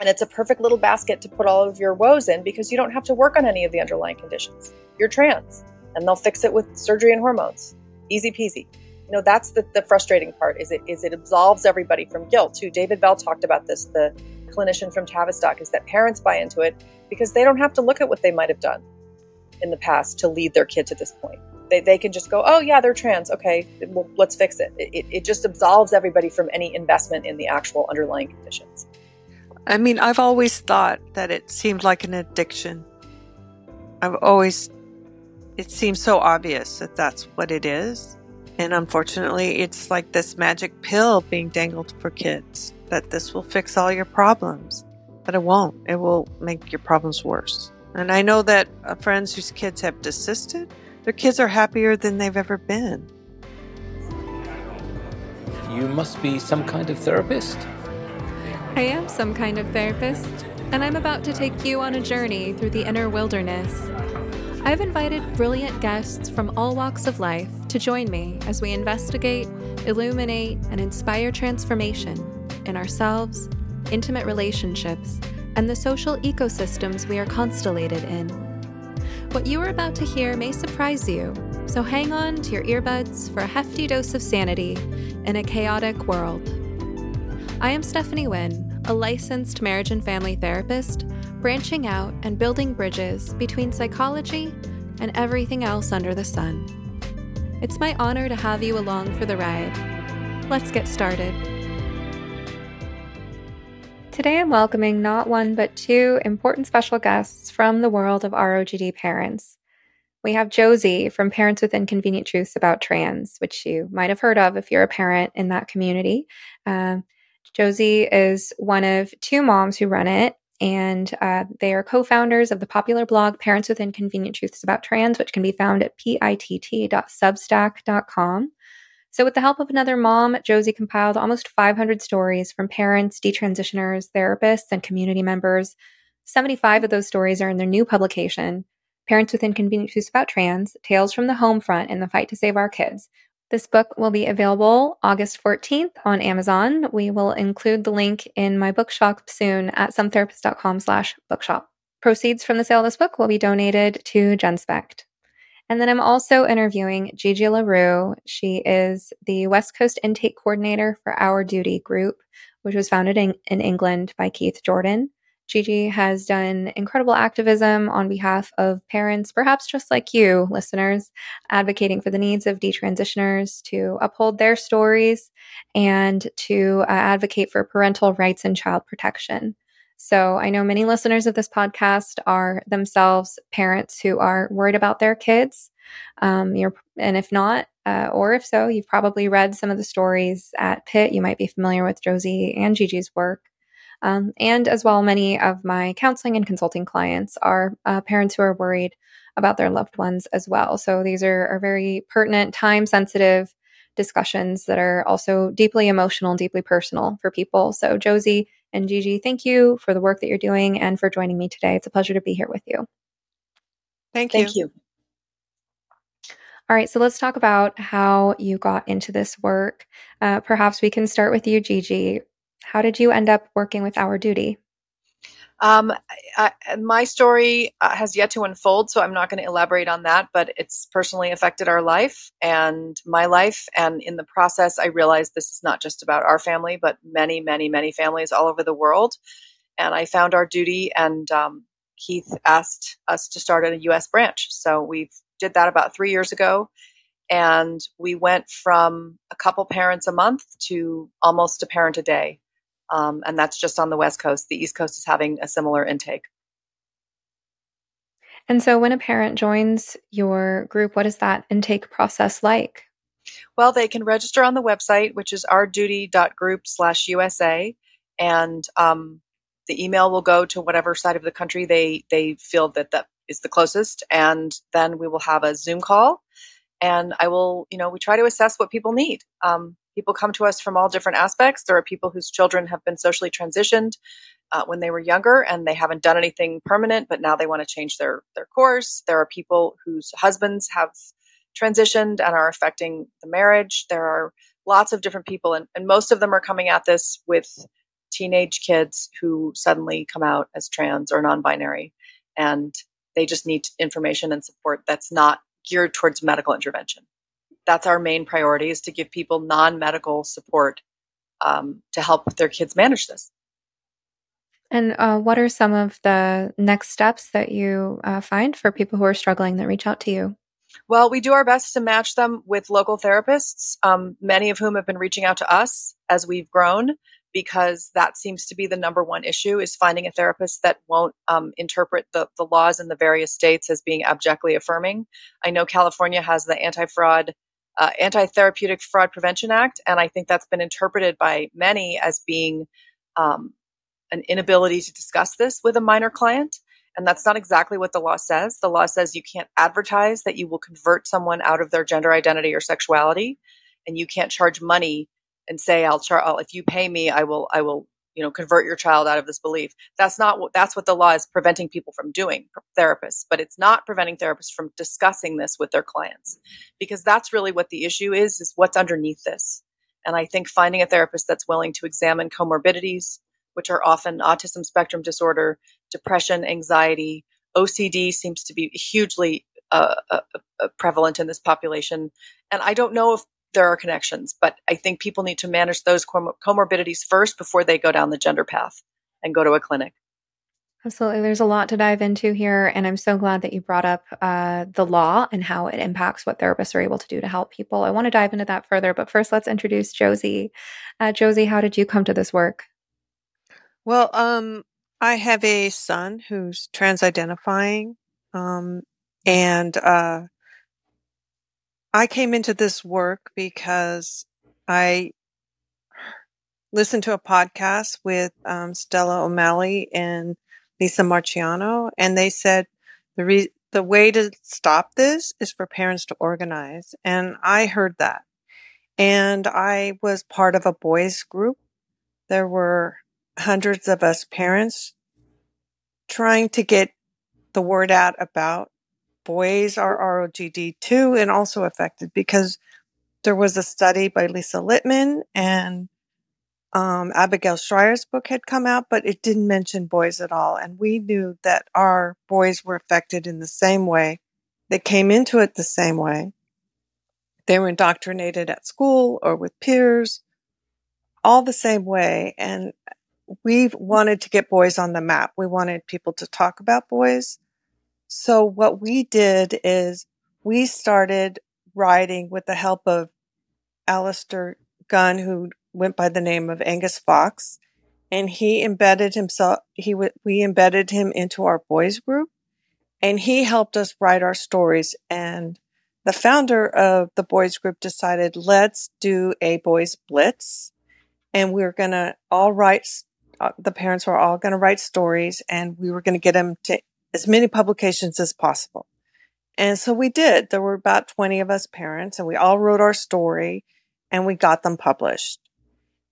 And it's a perfect little basket to put all of your woes in because you don't have to work on any of the underlying conditions. You're trans, and they'll fix it with surgery and hormones. Easy peasy. You know, that's the, the frustrating part is it is it absolves everybody from guilt too. David Bell talked about this, the clinician from Tavistock, is that parents buy into it because they don't have to look at what they might have done in the past to lead their kid to this point. They, they can just go, oh, yeah, they're trans. Okay, well, let's fix it. it. It just absolves everybody from any investment in the actual underlying conditions. I mean, I've always thought that it seemed like an addiction. I've always, it seems so obvious that that's what it is. And unfortunately, it's like this magic pill being dangled for kids that this will fix all your problems. But it won't. It will make your problems worse. And I know that uh, friends whose kids have desisted, their kids are happier than they've ever been. You must be some kind of therapist. I am some kind of therapist, and I'm about to take you on a journey through the inner wilderness. I've invited brilliant guests from all walks of life to join me as we investigate, illuminate, and inspire transformation in ourselves, intimate relationships, and the social ecosystems we are constellated in. What you are about to hear may surprise you, so hang on to your earbuds for a hefty dose of sanity in a chaotic world. I am Stephanie Winn, a licensed marriage and family therapist, branching out and building bridges between psychology and everything else under the sun. It's my honor to have you along for the ride. Let's get started. Today I'm welcoming not one but two important special guests from the world of ROGD parents. We have Josie from Parents with Inconvenient Truths About Trans, which you might have heard of if you're a parent in that community. Uh, Josie is one of two moms who run it, and uh, they are co founders of the popular blog Parents with Inconvenient Truths About Trans, which can be found at pitt.substack.com. So, with the help of another mom, Josie compiled almost 500 stories from parents, detransitioners, therapists, and community members. 75 of those stories are in their new publication, Parents with Inconvenient Truths About Trans Tales from the Home Front in the Fight to Save Our Kids. This book will be available August 14th on Amazon. We will include the link in my bookshop soon at sometherapist.com slash bookshop. Proceeds from the sale of this book will be donated to GenSpect. And then I'm also interviewing Gigi LaRue. She is the West Coast Intake Coordinator for Our Duty Group, which was founded in, in England by Keith Jordan. Gigi has done incredible activism on behalf of parents, perhaps just like you, listeners, advocating for the needs of detransitioners to uphold their stories and to uh, advocate for parental rights and child protection. So I know many listeners of this podcast are themselves parents who are worried about their kids. Um, you're, and if not, uh, or if so, you've probably read some of the stories at Pitt. You might be familiar with Josie and Gigi's work. Um, and as well, many of my counseling and consulting clients are uh, parents who are worried about their loved ones as well. So these are, are very pertinent, time sensitive discussions that are also deeply emotional, deeply personal for people. So, Josie, and Gigi, thank you for the work that you're doing and for joining me today. It's a pleasure to be here with you. Thank you. Thank you. All right, so let's talk about how you got into this work. Uh, perhaps we can start with you, Gigi. How did you end up working with Our Duty? Um, I, my story uh, has yet to unfold, so I'm not going to elaborate on that, but it's personally affected our life and my life. And in the process, I realized this is not just about our family, but many, many, many families all over the world. And I found our duty, and um, Keith asked us to start a US branch. So we did that about three years ago. And we went from a couple parents a month to almost a parent a day. Um, and that's just on the West Coast. The East Coast is having a similar intake. And so, when a parent joins your group, what is that intake process like? Well, they can register on the website, which is ourduty.group slash USA. And um, the email will go to whatever side of the country they, they feel that that is the closest. And then we will have a Zoom call. And I will, you know, we try to assess what people need. Um, People come to us from all different aspects. There are people whose children have been socially transitioned uh, when they were younger and they haven't done anything permanent, but now they want to change their their course. There are people whose husbands have transitioned and are affecting the marriage. There are lots of different people, and, and most of them are coming at this with teenage kids who suddenly come out as trans or non-binary and they just need information and support that's not geared towards medical intervention that's our main priority is to give people non-medical support um, to help their kids manage this and uh, what are some of the next steps that you uh, find for people who are struggling that reach out to you well, we do our best to match them with local therapists, um, many of whom have been reaching out to us as we've grown because that seems to be the number one issue is finding a therapist that won't um, interpret the, the laws in the various states as being abjectly affirming. I know California has the anti-fraud, uh, anti-therapeutic fraud prevention act, and I think that's been interpreted by many as being um, an inability to discuss this with a minor client. And that's not exactly what the law says. The law says you can't advertise that you will convert someone out of their gender identity or sexuality, and you can't charge money and say, "I'll charge. If you pay me, I will. I will." You know, convert your child out of this belief. That's not what. That's what the law is preventing people from doing, therapists. But it's not preventing therapists from discussing this with their clients, because that's really what the issue is: is what's underneath this. And I think finding a therapist that's willing to examine comorbidities, which are often autism spectrum disorder, depression, anxiety, OCD seems to be hugely uh, uh, uh, prevalent in this population. And I don't know if there are connections, but I think people need to manage those com- comorbidities first before they go down the gender path and go to a clinic. Absolutely. There's a lot to dive into here. And I'm so glad that you brought up uh, the law and how it impacts what therapists are able to do to help people. I want to dive into that further. But first, let's introduce Josie. Uh, Josie, how did you come to this work? Well, um, I have a son who's trans identifying. Um, and, uh, I came into this work because I listened to a podcast with um, Stella O'Malley and Lisa Marchiano, and they said the re- the way to stop this is for parents to organize. And I heard that, and I was part of a boys group. There were hundreds of us parents trying to get the word out about boys are ROGD too and also affected because there was a study by Lisa Littman and um, Abigail Shrier's book had come out, but it didn't mention boys at all. And we knew that our boys were affected in the same way. They came into it the same way. They were indoctrinated at school or with peers, all the same way. And we wanted to get boys on the map. We wanted people to talk about boys. So what we did is we started writing with the help of Alistair Gunn, who went by the name of Angus Fox, and he embedded himself. He we embedded him into our boys group, and he helped us write our stories. And the founder of the boys group decided, let's do a boys blitz, and we we're gonna all write uh, the parents were all going to write stories and we were going to get them to as many publications as possible. And so we did. There were about 20 of us parents and we all wrote our story and we got them published.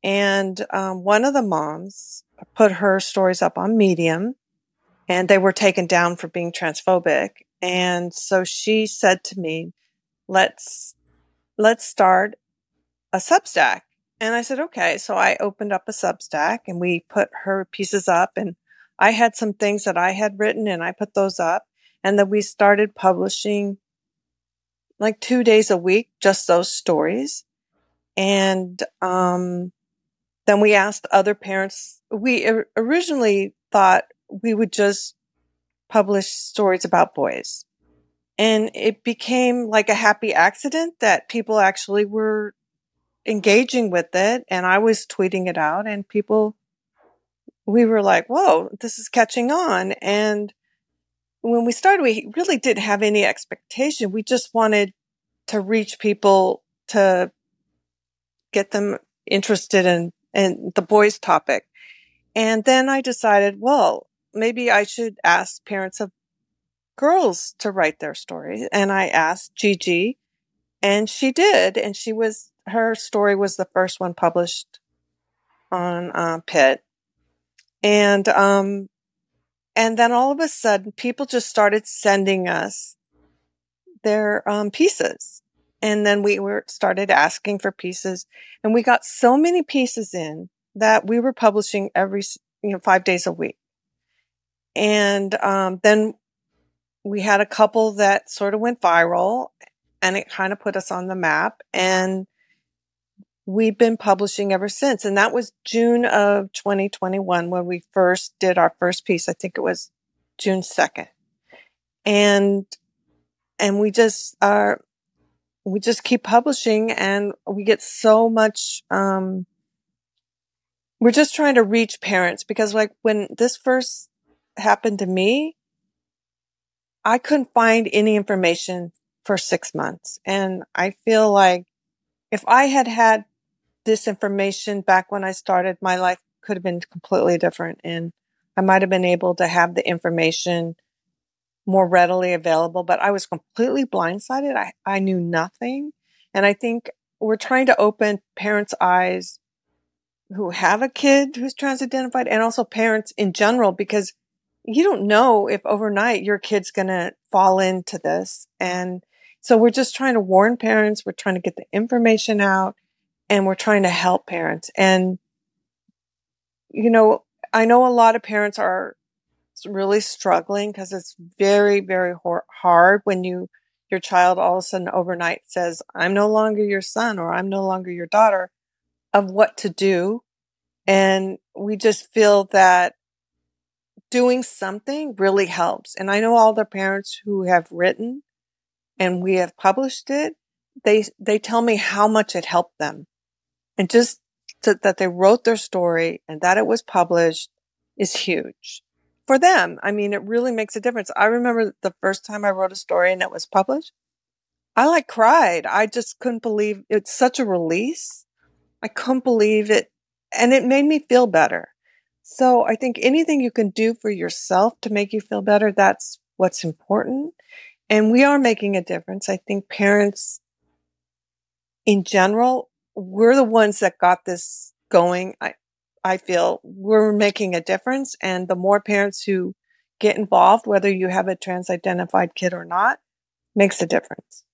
And um, one of the moms put her stories up on Medium and they were taken down for being transphobic. And so she said to me, let's, let's start a Substack. And I said, okay. So I opened up a Substack and we put her pieces up and I had some things that I had written and I put those up and then we started publishing like two days a week, just those stories. And, um, then we asked other parents, we originally thought we would just publish stories about boys. And it became like a happy accident that people actually were engaging with it and I was tweeting it out and people, we were like, whoa, this is catching on. And when we started, we really didn't have any expectation. We just wanted to reach people to get them interested in, in the boys topic. And then I decided, well, maybe I should ask parents of girls to write their stories. And I asked Gigi and she did. And she was her story was the first one published on uh, Pitt, and um, and then all of a sudden, people just started sending us their um, pieces, and then we were started asking for pieces, and we got so many pieces in that we were publishing every, you know, five days a week. And um, then we had a couple that sort of went viral and it kind of put us on the map. And we've been publishing ever since. And that was June of 2021 when we first did our first piece. I think it was June 2nd. And, and we just are, we just keep publishing and we get so much, um, we're just trying to reach parents because like when this first happened to me, I couldn't find any information for six months. And I feel like if I had had this information back when I started, my life could have been completely different. And I might have been able to have the information more readily available, but I was completely blindsided. I, I knew nothing. And I think we're trying to open parents' eyes who have a kid who's trans identified and also parents in general because you don't know if overnight your kid's going to fall into this. And so we're just trying to warn parents. We're trying to get the information out and we're trying to help parents. And, you know, I know a lot of parents are really struggling because it's very, very hard when you, your child all of a sudden overnight says, I'm no longer your son or I'm no longer your daughter of what to do. And we just feel that doing something really helps. And I know all the parents who have written and we have published it. They, they tell me how much it helped them and just to, that they wrote their story and that it was published is huge for them. I mean, it really makes a difference. I remember the first time I wrote a story and it was published. I like cried. I just couldn't believe it's such a release. I couldn't believe it. And it made me feel better. So I think anything you can do for yourself to make you feel better, that's what's important. And we are making a difference. I think parents in general, we're the ones that got this going. I, I feel we're making a difference. And the more parents who get involved, whether you have a trans identified kid or not, makes a difference.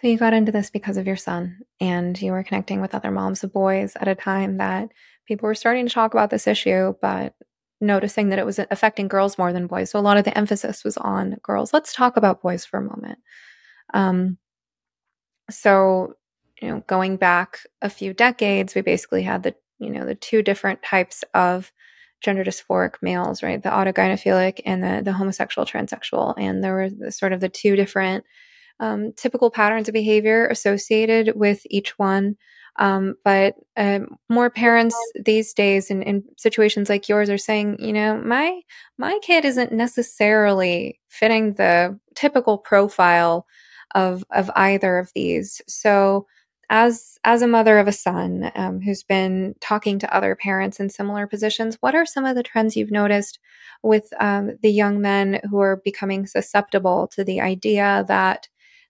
So you got into this because of your son and you were connecting with other moms of boys at a time that people were starting to talk about this issue, but noticing that it was affecting girls more than boys. So a lot of the emphasis was on girls. Let's talk about boys for a moment. Um, so, you know, going back a few decades, we basically had the, you know, the two different types of gender dysphoric males, right? The autogynephilic and the, the homosexual transsexual. And there were the, sort of the two different um, typical patterns of behavior associated with each one. Um, but um, more parents these days in, in situations like yours are saying, you know, my my kid isn't necessarily fitting the typical profile of of either of these. So as as a mother of a son um, who's been talking to other parents in similar positions, what are some of the trends you've noticed with um, the young men who are becoming susceptible to the idea that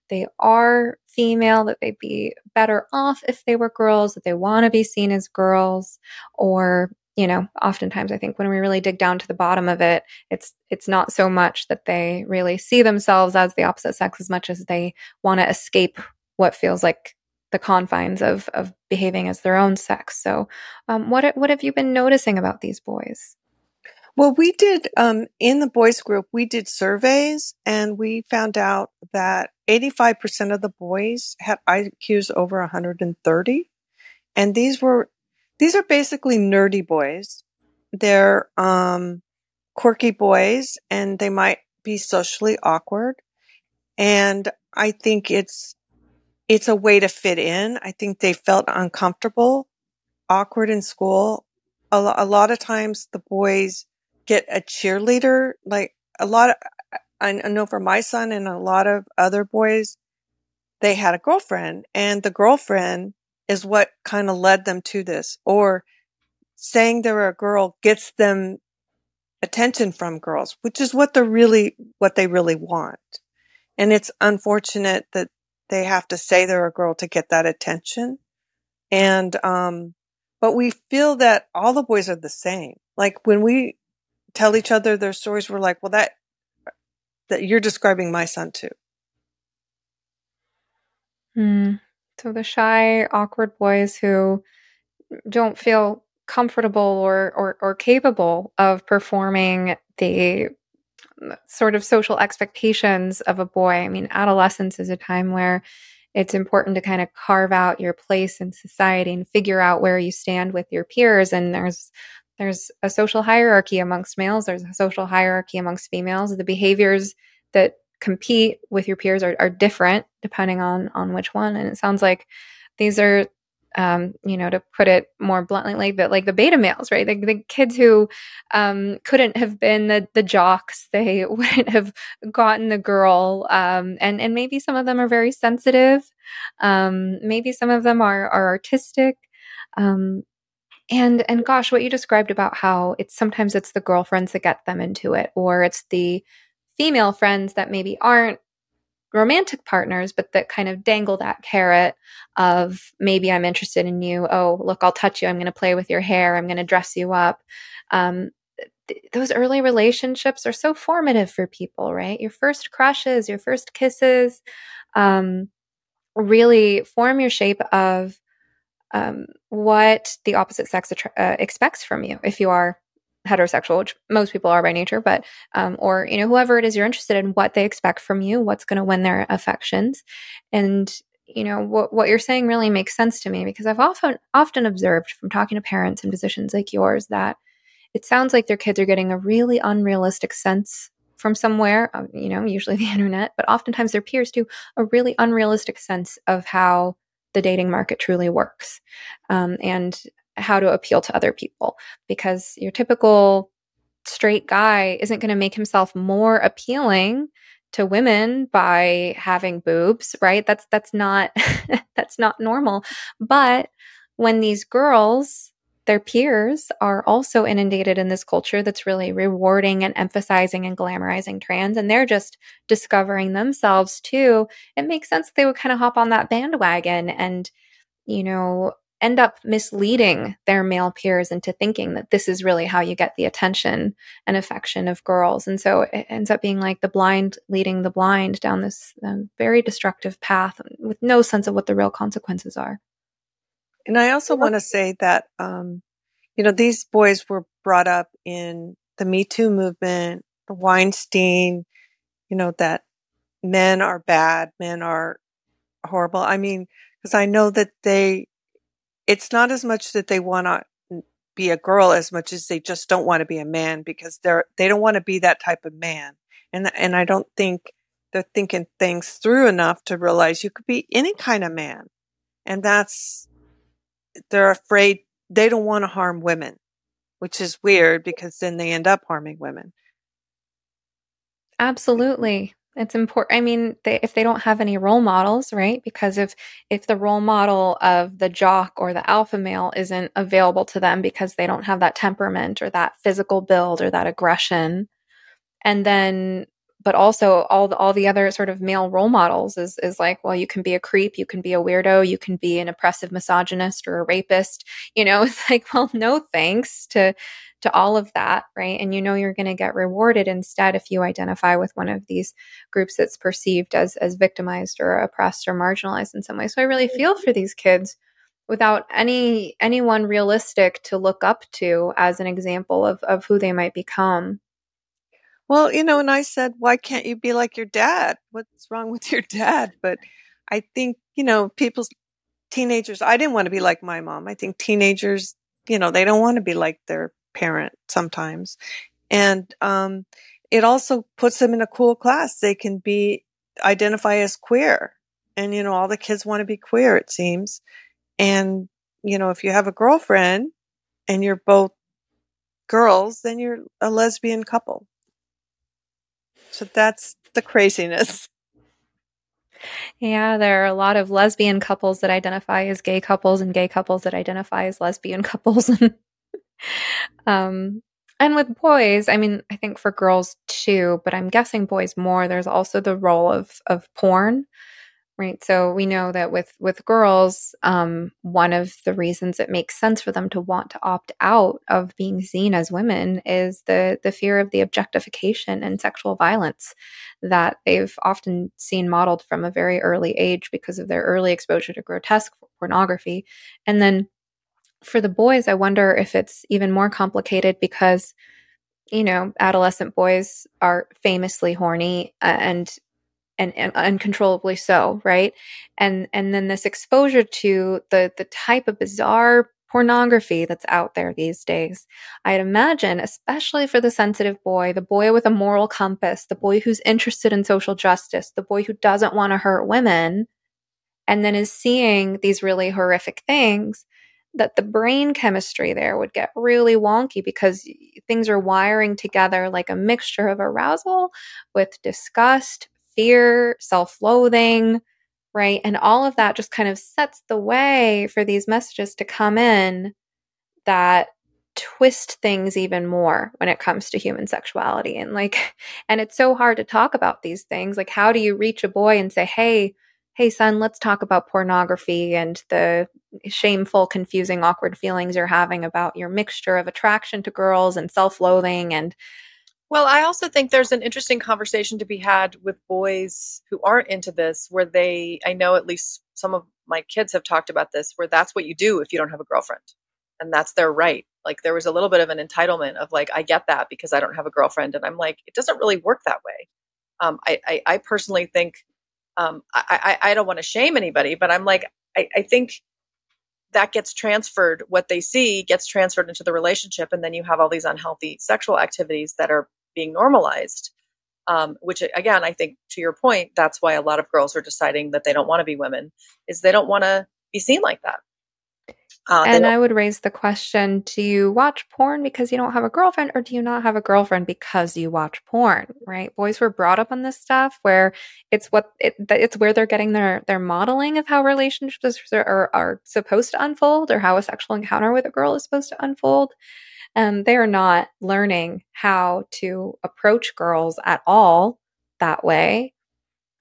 they are female, that they'd be better off if they were girls, that they want to be seen as girls, or you know, oftentimes I think when we really dig down to the bottom of it, it's it's not so much that they really see themselves as the opposite sex as much as they want to escape what feels like the confines of of behaving as their own sex. So, um, what what have you been noticing about these boys? Well, we did, um, in the boys group, we did surveys and we found out that 85% of the boys had IQs over 130. And these were, these are basically nerdy boys. They're, um, quirky boys and they might be socially awkward. And I think it's, it's a way to fit in. I think they felt uncomfortable, awkward in school. A, a lot of times the boys get a cheerleader. Like a lot of, I know for my son and a lot of other boys, they had a girlfriend and the girlfriend is what kind of led them to this or saying they're a girl gets them attention from girls, which is what they're really, what they really want. And it's unfortunate that they have to say they're a girl to get that attention. And, um, but we feel that all the boys are the same. Like when we tell each other their stories, we're like, well, that, that you're describing my son too. Hmm. So the shy, awkward boys who don't feel comfortable or, or, or capable of performing the sort of social expectations of a boy. I mean, adolescence is a time where it's important to kind of carve out your place in society and figure out where you stand with your peers. And there's there's a social hierarchy amongst males. There's a social hierarchy amongst females. The behaviors that compete with your peers are, are different depending on on which one. And it sounds like these are um, you know, to put it more bluntly, like the like the beta males, right? The, the kids who um, couldn't have been the the jocks, they wouldn't have gotten the girl, um, and and maybe some of them are very sensitive, um, maybe some of them are are artistic, um, and and gosh, what you described about how it's sometimes it's the girlfriends that get them into it, or it's the female friends that maybe aren't romantic partners, but that kind of dangle that carrot of maybe I'm interested in you. Oh, look, I'll touch you. I'm going to play with your hair. I'm going to dress you up. Um, th- those early relationships are so formative for people, right? Your first crushes, your first kisses, um, really form your shape of um, what the opposite sex attra- uh, expects from you if you are heterosexual, which most people are by nature, but um, or you know whoever it is you're interested in, what they expect from you, what's going to win their affections, and you know what what you're saying really makes sense to me because I've often often observed from talking to parents in positions like yours that it sounds like their kids are getting a really unrealistic sense from somewhere, um, you know, usually the internet, but oftentimes their peers do a really unrealistic sense of how the dating market truly works. Um, and how to appeal to other people because your typical straight guy isn't going to make himself more appealing to women by having boobs right? That's that's not that's not normal. But when these girls their peers are also inundated in this culture that's really rewarding and emphasizing and glamorizing trans and they're just discovering themselves too it makes sense they would kind of hop on that bandwagon and you know end up misleading their male peers into thinking that this is really how you get the attention and affection of girls. And so it ends up being like the blind leading the blind down this um, very destructive path with no sense of what the real consequences are. And I also want to say that, um, you know, these boys were brought up in the Me Too movement, the Weinstein, you know, that men are bad, men are horrible. I mean, because I know that they it's not as much that they want to be a girl as much as they just don't want to be a man because they're they don't want to be that type of man. And and I don't think they're thinking things through enough to realize you could be any kind of man. And that's they're afraid they don't want to harm women which is weird because then they end up harming women. Absolutely it's important. I mean, they, if they don't have any role models, right? Because if if the role model of the jock or the alpha male isn't available to them because they don't have that temperament or that physical build or that aggression, and then but also all the all the other sort of male role models is is like, well, you can be a creep, you can be a weirdo, you can be an oppressive misogynist or a rapist. You know, it's like, well, no thanks to to all of that, right? And you know you're going to get rewarded instead if you identify with one of these groups that's perceived as as victimized or oppressed or marginalized in some way. So I really feel for these kids without any anyone realistic to look up to as an example of of who they might become. Well, you know, and I said, why can't you be like your dad? What's wrong with your dad? But I think, you know, people's teenagers, I didn't want to be like my mom. I think teenagers, you know, they don't want to be like their parent sometimes. And um, it also puts them in a cool class. They can be identify as queer. And, you know, all the kids want to be queer, it seems. And, you know, if you have a girlfriend and you're both girls, then you're a lesbian couple. So that's the craziness. Yeah, there are a lot of lesbian couples that identify as gay couples and gay couples that identify as lesbian couples. um, and with boys, I mean, I think for girls too, but I'm guessing boys more. There's also the role of of porn, right? So we know that with with girls, um, one of the reasons it makes sense for them to want to opt out of being seen as women is the the fear of the objectification and sexual violence that they've often seen modeled from a very early age because of their early exposure to grotesque pornography, and then for the boys, I wonder if it's even more complicated because, you know, adolescent boys are famously horny and, and and uncontrollably so, right? And and then this exposure to the the type of bizarre pornography that's out there these days. I'd imagine, especially for the sensitive boy, the boy with a moral compass, the boy who's interested in social justice, the boy who doesn't want to hurt women, and then is seeing these really horrific things, that the brain chemistry there would get really wonky because things are wiring together like a mixture of arousal with disgust, fear, self loathing, right? And all of that just kind of sets the way for these messages to come in that twist things even more when it comes to human sexuality. And like, and it's so hard to talk about these things. Like, how do you reach a boy and say, hey, hey, son, let's talk about pornography and the shameful, confusing, awkward feelings you're having about your mixture of attraction to girls and self loathing and well, I also think there's an interesting conversation to be had with boys who aren't into this, where they, I know at least some of my kids have talked about this, where that's what you do if you don't have a girlfriend. And that's their right. Like there was a little bit of an entitlement of like, I get that because I don't have a girlfriend. And I'm like, it doesn't really work that way. Um, I, I, I, personally think, um, I, I, I don't want to shame anybody, but I'm like, I, I think that gets transferred what they see gets transferred into the relationship and then you have all these unhealthy sexual activities that are being normalized. Um, which again, I think to your point, that's why a lot of girls are deciding that they don't want to be women, is they don't want to be seen like that. Uh, and I would raise the question do you watch porn because you don't have a girlfriend, or do you not have a girlfriend because you watch porn? Right? Boys were brought up on this stuff where it's what it, it's where they're getting their their modeling of how relationships are, are, are supposed to unfold or how a sexual encounter with a girl is supposed to unfold um, they are not learning how to approach girls at all that way.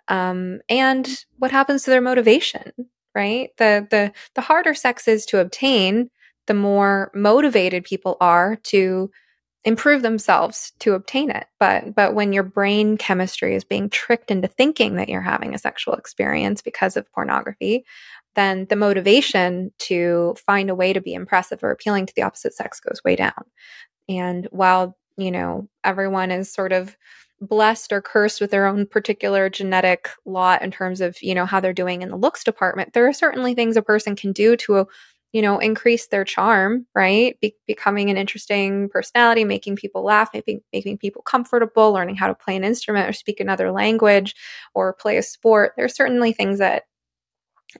Um, and what happens to their motivation, right? The, the, the harder sex is to obtain, the more motivated people are to improve themselves to obtain it. But, but when your brain chemistry is being tricked into thinking that you're having a sexual experience because of pornography, then the motivation to find a way to be impressive or appealing to the opposite sex goes way down. And while, you know, everyone is sort of blessed or cursed with their own particular genetic lot in terms of, you know, how they're doing in the looks department, there are certainly things a person can do to you know increase their charm right Be- becoming an interesting personality making people laugh making making people comfortable learning how to play an instrument or speak another language or play a sport there are certainly things that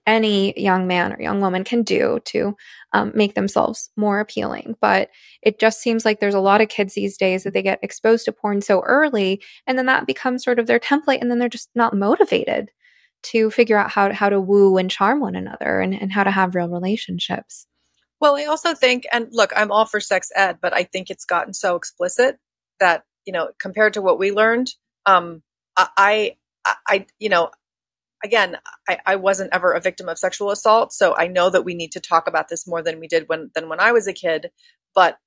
any young man or young woman can do to um, make themselves more appealing. But it just seems like there's a lot of kids these days that they get exposed to porn so early, and then that becomes sort of their template, and then they're just not motivated to figure out how to, how to woo and charm one another and, and how to have real relationships. Well, I also think, and look, I'm all for sex ed, but I think it's gotten so explicit that you know, compared to what we learned, um, I, I, I you know, again, I, I, wasn't ever a victim of sexual assault, so I know that we need to talk about this more than we did when than when I was a kid. But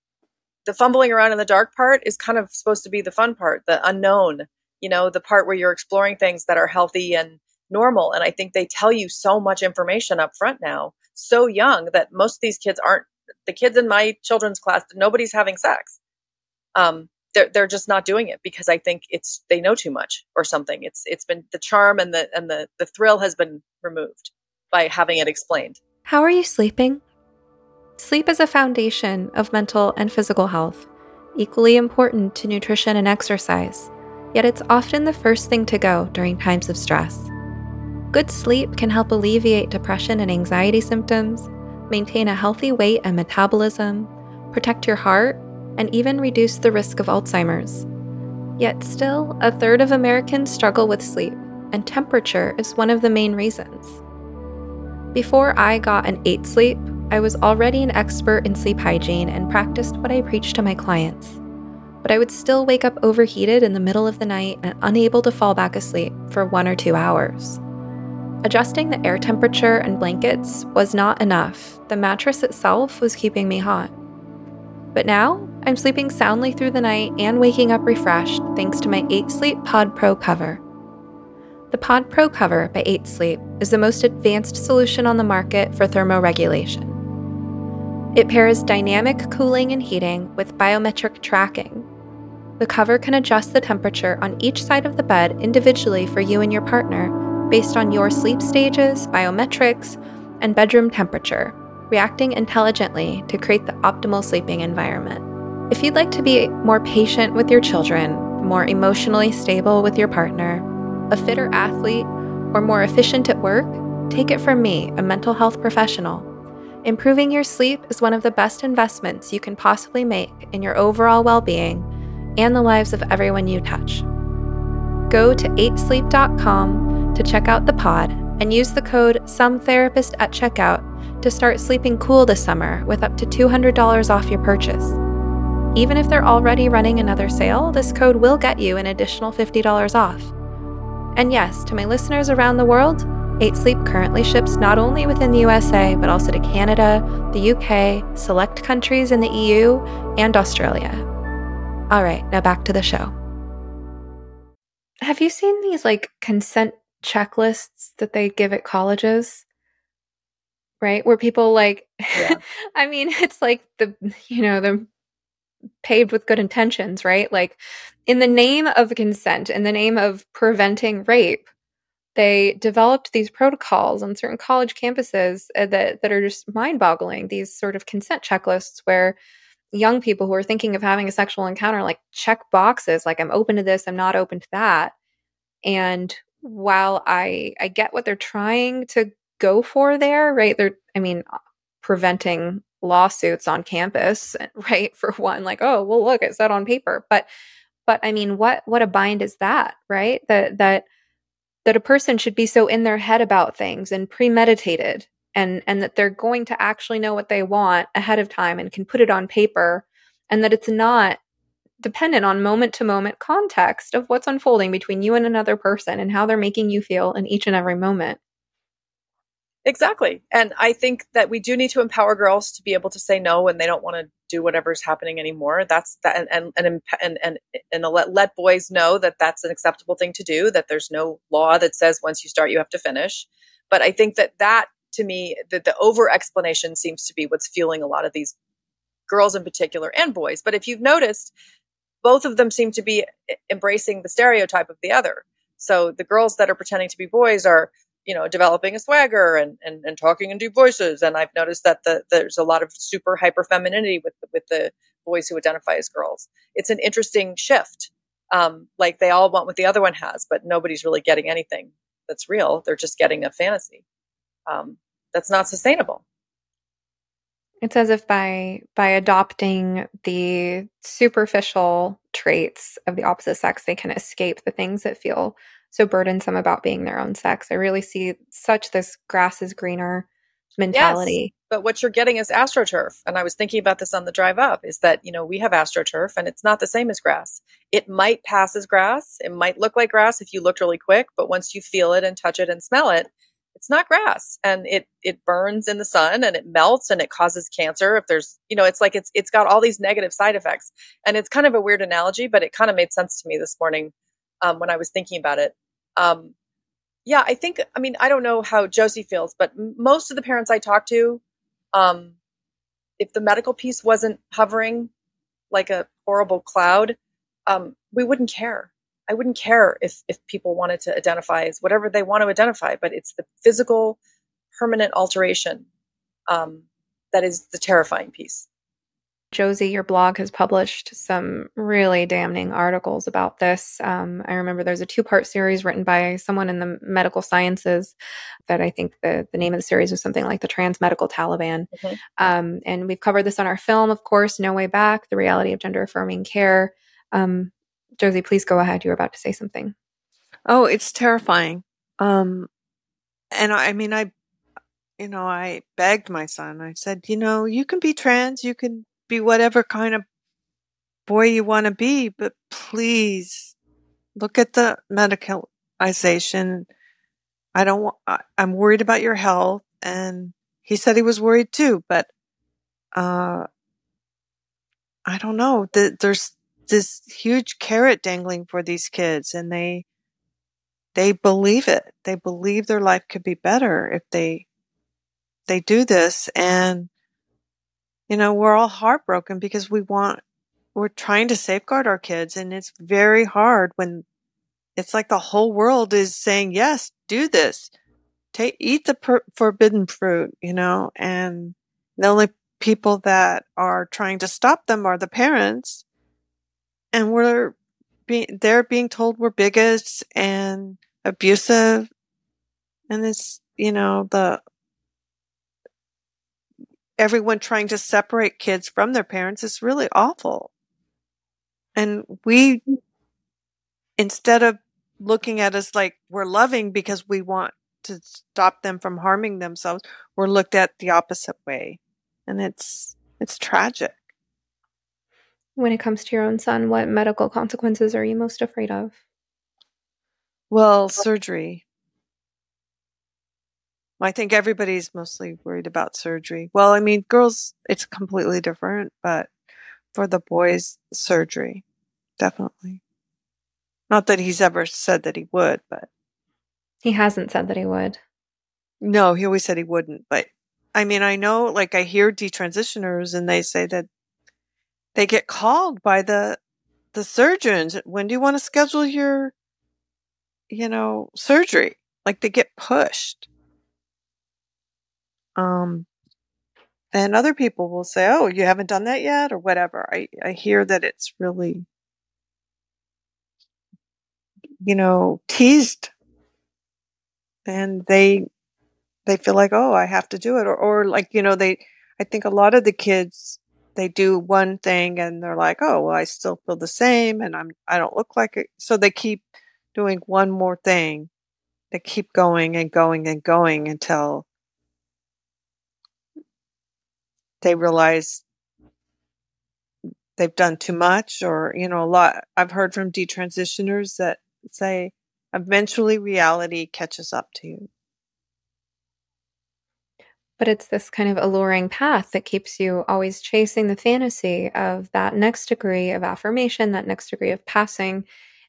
the fumbling around in the dark part is kind of supposed to be the fun part, the unknown. You know, the part where you're exploring things that are healthy and normal. And I think they tell you so much information up front now, so young that most of these kids aren't. The kids in my children's class, nobody's having sex. Um, they're they're just not doing it because I think it's they know too much or something. It's it's been the charm and the and the the thrill has been removed by having it explained. How are you sleeping? Sleep is a foundation of mental and physical health, equally important to nutrition and exercise. Yet it's often the first thing to go during times of stress. Good sleep can help alleviate depression and anxiety symptoms, maintain a healthy weight and metabolism, protect your heart and even reduce the risk of Alzheimer's. Yet still, a third of Americans struggle with sleep, and temperature is one of the main reasons. Before I got an 8 sleep, I was already an expert in sleep hygiene and practiced what I preached to my clients. But I would still wake up overheated in the middle of the night and unable to fall back asleep for one or two hours. Adjusting the air temperature and blankets was not enough. The mattress itself was keeping me hot. But now, I'm sleeping soundly through the night and waking up refreshed thanks to my 8 Sleep Pod Pro cover. The Pod Pro cover by 8 Sleep is the most advanced solution on the market for thermoregulation. It pairs dynamic cooling and heating with biometric tracking. The cover can adjust the temperature on each side of the bed individually for you and your partner based on your sleep stages, biometrics, and bedroom temperature, reacting intelligently to create the optimal sleeping environment. If you'd like to be more patient with your children, more emotionally stable with your partner, a fitter athlete, or more efficient at work, take it from me, a mental health professional. Improving your sleep is one of the best investments you can possibly make in your overall well being and the lives of everyone you touch. Go to 8sleep.com to check out the pod and use the code SOMETherapist at checkout to start sleeping cool this summer with up to $200 off your purchase. Even if they're already running another sale, this code will get you an additional $50 off. And yes, to my listeners around the world, 8 Sleep currently ships not only within the USA, but also to Canada, the UK, select countries in the EU, and Australia. All right, now back to the show. Have you seen these like consent checklists that they give at colleges? Right? Where people like, yeah. I mean, it's like the, you know, the paved with good intentions, right? Like, in the name of consent, in the name of preventing rape, they developed these protocols on certain college campuses uh, that, that are just mind boggling. These sort of consent checklists where young people who are thinking of having a sexual encounter like check boxes like I'm open to this, I'm not open to that. And while I I get what they're trying to go for there, right? They're I mean uh, preventing lawsuits on campus, right? For one, like, oh, well look, it's that on paper. But but I mean, what what a bind is that, right? That that that a person should be so in their head about things and premeditated and and that they're going to actually know what they want ahead of time and can put it on paper and that it's not dependent on moment to moment context of what's unfolding between you and another person and how they're making you feel in each and every moment. Exactly. And I think that we do need to empower girls to be able to say no when they don't want to do whatever's happening anymore. That's that and and and and and, let let boys know that that's an acceptable thing to do, that there's no law that says once you start you have to finish. But I think that that to me that the over explanation seems to be what's fueling a lot of these girls in particular and boys. But if you've noticed, both of them seem to be embracing the stereotype of the other. So the girls that are pretending to be boys are you know developing a swagger and, and and talking in deep voices. And i've noticed that the, there's a lot of super hyper femininity with with the boys who identify as girls. It's an interesting shift um, like they all want what the other one has but nobody's really getting anything that's real. They're just getting a fantasy. Um, that's not sustainable it's as if by by adopting the superficial traits of the opposite sex they can escape the things that feel so burdensome about being their own sex. I really see such this grass is greener mentality. Yes, but what you're getting is astroturf. And I was thinking about this on the drive up is that, you know, we have astroturf and it's not the same as grass. It might pass as grass. It might look like grass if you looked really quick, but once you feel it and touch it and smell it, it's not grass and it it burns in the sun and it melts and it causes cancer if there's you know it's like it's it's got all these negative side effects and it's kind of a weird analogy but it kind of made sense to me this morning um, when i was thinking about it um, yeah, I think, I mean, I don't know how Josie feels, but most of the parents I talk to, um, if the medical piece wasn't hovering like a horrible cloud, um, we wouldn't care. I wouldn't care if, if people wanted to identify as whatever they want to identify, but it's the physical, permanent alteration um, that is the terrifying piece. Josie, your blog has published some really damning articles about this. Um, I remember there's a two part series written by someone in the medical sciences that I think the, the name of the series was something like the Trans Medical Taliban. Mm-hmm. Um, and we've covered this on our film, of course, No Way Back, the reality of gender affirming care. Um, Josie, please go ahead. You were about to say something. Oh, it's terrifying. Um, and I, I mean, I, you know, I begged my son. I said, you know, you can be trans, you can be whatever kind of boy you want to be, but please look at the medicalization. I don't want, I'm worried about your health. And he said he was worried too, but, uh, I don't know. There's this huge carrot dangling for these kids and they, they believe it. They believe their life could be better if they, they do this. And you know, we're all heartbroken because we want, we're trying to safeguard our kids and it's very hard when it's like the whole world is saying, yes, do this. Take, eat the per- forbidden fruit, you know, and the only people that are trying to stop them are the parents. And we're being, they're being told we're bigots and abusive. And it's, you know, the, everyone trying to separate kids from their parents is really awful. And we, instead of looking at us like we're loving because we want to stop them from harming themselves, we're looked at the opposite way. And it's, it's tragic. When it comes to your own son, what medical consequences are you most afraid of? Well, surgery. I think everybody's mostly worried about surgery. Well, I mean, girls, it's completely different, but for the boys, surgery, definitely. Not that he's ever said that he would, but. He hasn't said that he would. No, he always said he wouldn't. But I mean, I know, like, I hear detransitioners and they say that they get called by the, the surgeons. When do you want to schedule your, you know, surgery? Like they get pushed. Um, and other people will say, "Oh, you haven't done that yet," or whatever. I I hear that it's really, you know, teased, and they they feel like, "Oh, I have to do it," or or like you know, they. I think a lot of the kids they do one thing and they're like, "Oh, well, I still feel the same, and I'm I don't look like it," so they keep doing one more thing. They keep going and going and going until they realize they've done too much or you know a lot i've heard from detransitioners that say eventually reality catches up to you but it's this kind of alluring path that keeps you always chasing the fantasy of that next degree of affirmation that next degree of passing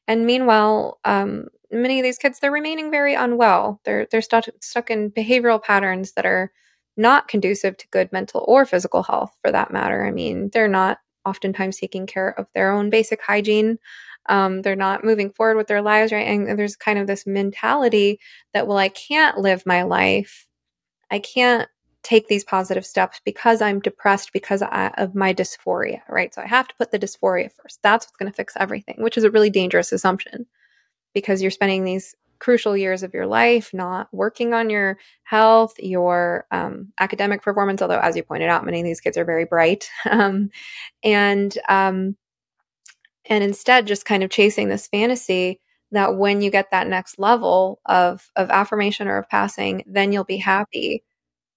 and meanwhile um, many of these kids they're remaining very unwell they're they're stuck, stuck in behavioral patterns that are not conducive to good mental or physical health for that matter. I mean, they're not oftentimes taking care of their own basic hygiene. Um, they're not moving forward with their lives, right? And there's kind of this mentality that, well, I can't live my life. I can't take these positive steps because I'm depressed because I, of my dysphoria, right? So I have to put the dysphoria first. That's what's going to fix everything, which is a really dangerous assumption because you're spending these crucial years of your life, not working on your health, your um, academic performance. Although, as you pointed out, many of these kids are very bright, um, and um, and instead just kind of chasing this fantasy that when you get that next level of of affirmation or of passing, then you'll be happy,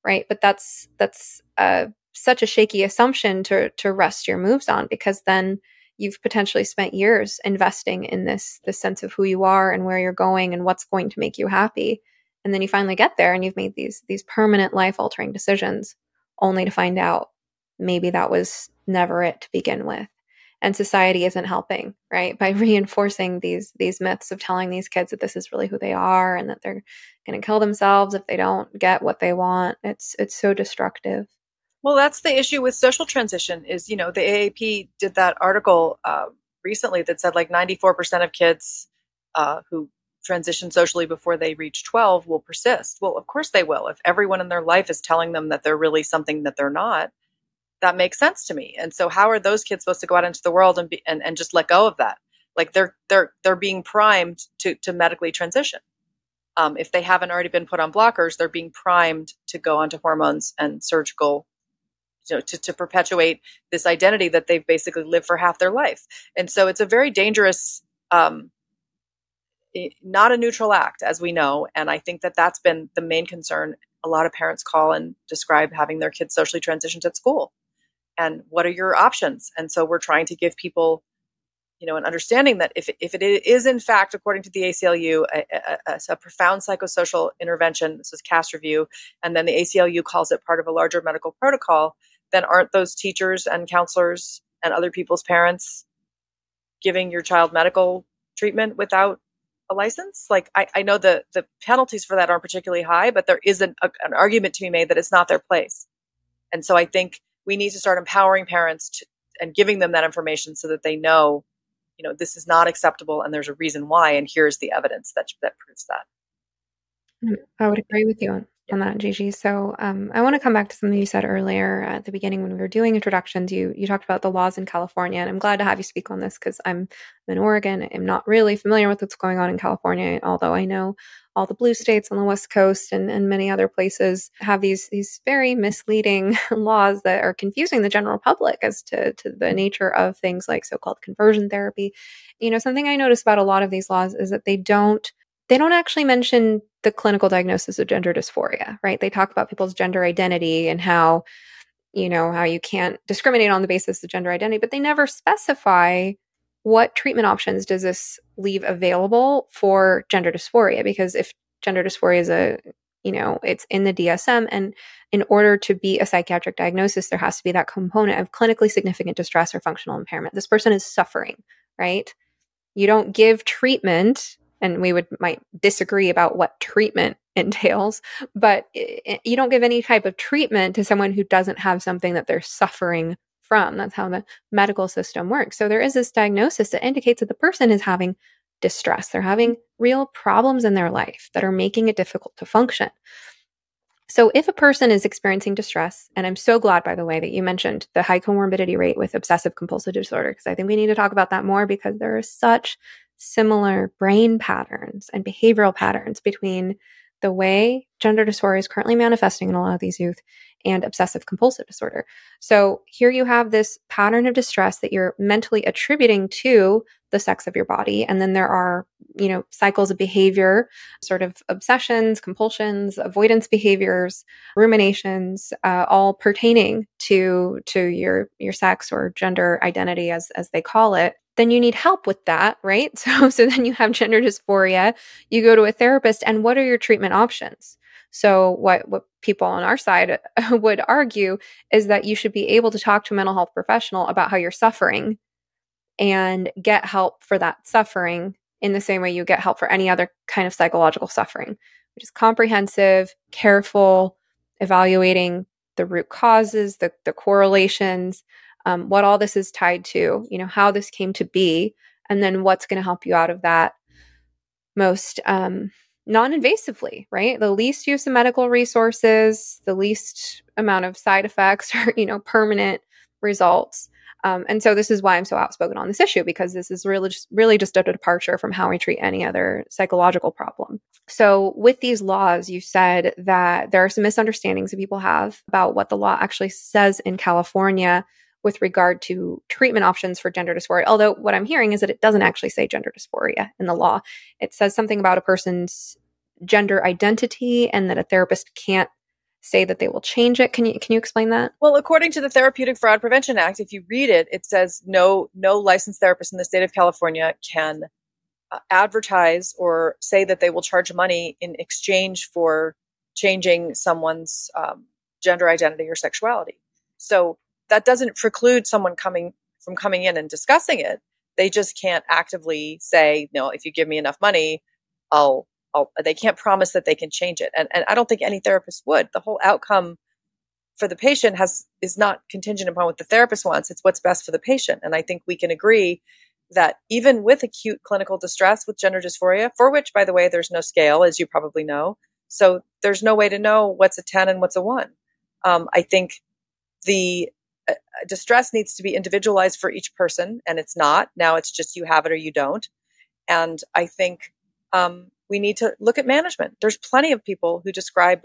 right? But that's that's uh, such a shaky assumption to to rest your moves on because then you've potentially spent years investing in this this sense of who you are and where you're going and what's going to make you happy and then you finally get there and you've made these these permanent life altering decisions only to find out maybe that was never it to begin with and society isn't helping right by reinforcing these these myths of telling these kids that this is really who they are and that they're going to kill themselves if they don't get what they want it's it's so destructive well, that's the issue with social transition is, you know, the AAP did that article uh, recently that said like 94% of kids uh, who transition socially before they reach 12 will persist. Well, of course they will. If everyone in their life is telling them that they're really something that they're not, that makes sense to me. And so how are those kids supposed to go out into the world and be, and, and just let go of that? Like they're they're they're being primed to to medically transition. Um, if they haven't already been put on blockers, they're being primed to go onto hormones and surgical you know, to, to perpetuate this identity that they've basically lived for half their life. And so it's a very dangerous, um, not a neutral act, as we know. And I think that that's been the main concern. A lot of parents call and describe having their kids socially transitioned at school. And what are your options? And so we're trying to give people, you know, an understanding that if, if it is in fact, according to the ACLU, a, a, a profound psychosocial intervention, this is Cass review, and then the ACLU calls it part of a larger medical protocol, then aren't those teachers and counselors and other people's parents giving your child medical treatment without a license? Like, I, I know the, the penalties for that aren't particularly high, but there is an, a, an argument to be made that it's not their place. And so I think we need to start empowering parents to, and giving them that information so that they know, you know, this is not acceptable and there's a reason why, and here's the evidence that that proves that. Mm, I would agree with you on, that, Gigi. So um, I want to come back to something you said earlier at the beginning when we were doing introductions. You you talked about the laws in California, and I'm glad to have you speak on this because I'm, I'm in Oregon. I'm not really familiar with what's going on in California, although I know all the blue states on the west coast and, and many other places have these these very misleading laws that are confusing the general public as to, to the nature of things like so-called conversion therapy you know something i notice about a lot of these laws is that they don't they don't actually mention the clinical diagnosis of gender dysphoria right they talk about people's gender identity and how you know how you can't discriminate on the basis of gender identity but they never specify what treatment options does this leave available for gender dysphoria? Because if gender dysphoria is a, you know, it's in the DSM, and in order to be a psychiatric diagnosis, there has to be that component of clinically significant distress or functional impairment. This person is suffering, right? You don't give treatment, and we would might disagree about what treatment entails, but you don't give any type of treatment to someone who doesn't have something that they're suffering from. That's how the medical system works. So there is this diagnosis that indicates that the person is having distress. They're having real problems in their life that are making it difficult to function. So, if a person is experiencing distress, and I'm so glad, by the way, that you mentioned the high comorbidity rate with obsessive compulsive disorder, because I think we need to talk about that more because there are such similar brain patterns and behavioral patterns between the way gender dysphoria is currently manifesting in a lot of these youth and obsessive compulsive disorder. So here you have this pattern of distress that you're mentally attributing to the sex of your body. And then there are, you know, cycles of behavior, sort of obsessions, compulsions, avoidance behaviors, ruminations, uh, all pertaining to to your your sex or gender identity as as they call it then you need help with that, right? So, so then you have gender dysphoria, you go to a therapist, and what are your treatment options? So, what, what people on our side would argue is that you should be able to talk to a mental health professional about how you're suffering and get help for that suffering in the same way you get help for any other kind of psychological suffering, which is comprehensive, careful, evaluating the root causes, the, the correlations, um, what all this is tied to, you know, how this came to be, and then what's going to help you out of that most um, non invasively, right? The least use of medical resources, the least amount of side effects or, you know, permanent results. Um, and so this is why I'm so outspoken on this issue because this is really just really just a departure from how we treat any other psychological problem. So with these laws, you said that there are some misunderstandings that people have about what the law actually says in California with regard to treatment options for gender dysphoria. Although what I'm hearing is that it doesn't actually say gender dysphoria in the law. It says something about a person's gender identity and that a therapist can't say that they will change it. Can you can you explain that? Well, according to the Therapeutic Fraud Prevention Act, if you read it, it says no no licensed therapist in the state of California can uh, advertise or say that they will charge money in exchange for changing someone's um, gender identity or sexuality. So that doesn't preclude someone coming from coming in and discussing it. They just can't actively say, no, if you give me enough money, I'll, I'll, they can't promise that they can change it. And, and I don't think any therapist would. The whole outcome for the patient has, is not contingent upon what the therapist wants. It's what's best for the patient. And I think we can agree that even with acute clinical distress with gender dysphoria, for which, by the way, there's no scale, as you probably know. So there's no way to know what's a 10 and what's a one. Um, I think the distress needs to be individualized for each person, and it's not. Now it's just you have it or you don't. And I think um, we need to look at management. There's plenty of people who describe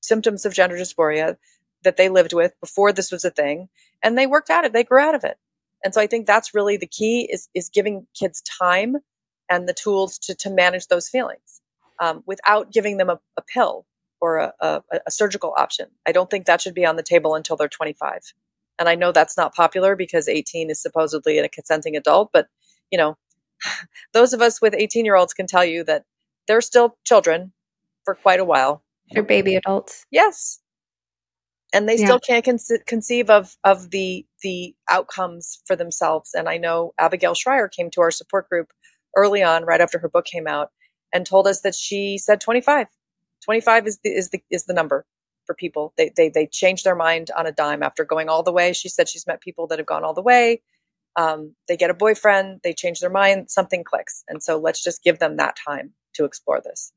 symptoms of gender dysphoria that they lived with before this was a thing, and they worked at it. They grew out of it. And so I think that's really the key is is giving kids time and the tools to to manage those feelings um, without giving them a, a pill or a, a, a surgical option. I don't think that should be on the table until they're 25. And I know that's not popular because 18 is supposedly a consenting adult, but you know, those of us with 18 year olds can tell you that they're still children for quite a while. They're baby adults. Yes. And they yeah. still can't con- conceive of, of the, the outcomes for themselves. And I know Abigail Shrier came to our support group early on, right after her book came out and told us that she said 25, 25 is the, is the, is the number. For people. They, they, they change their mind on a dime after going all the way. She said she's met people that have gone all the way. Um, they get a boyfriend, they change their mind, something clicks. And so let's just give them that time to explore this.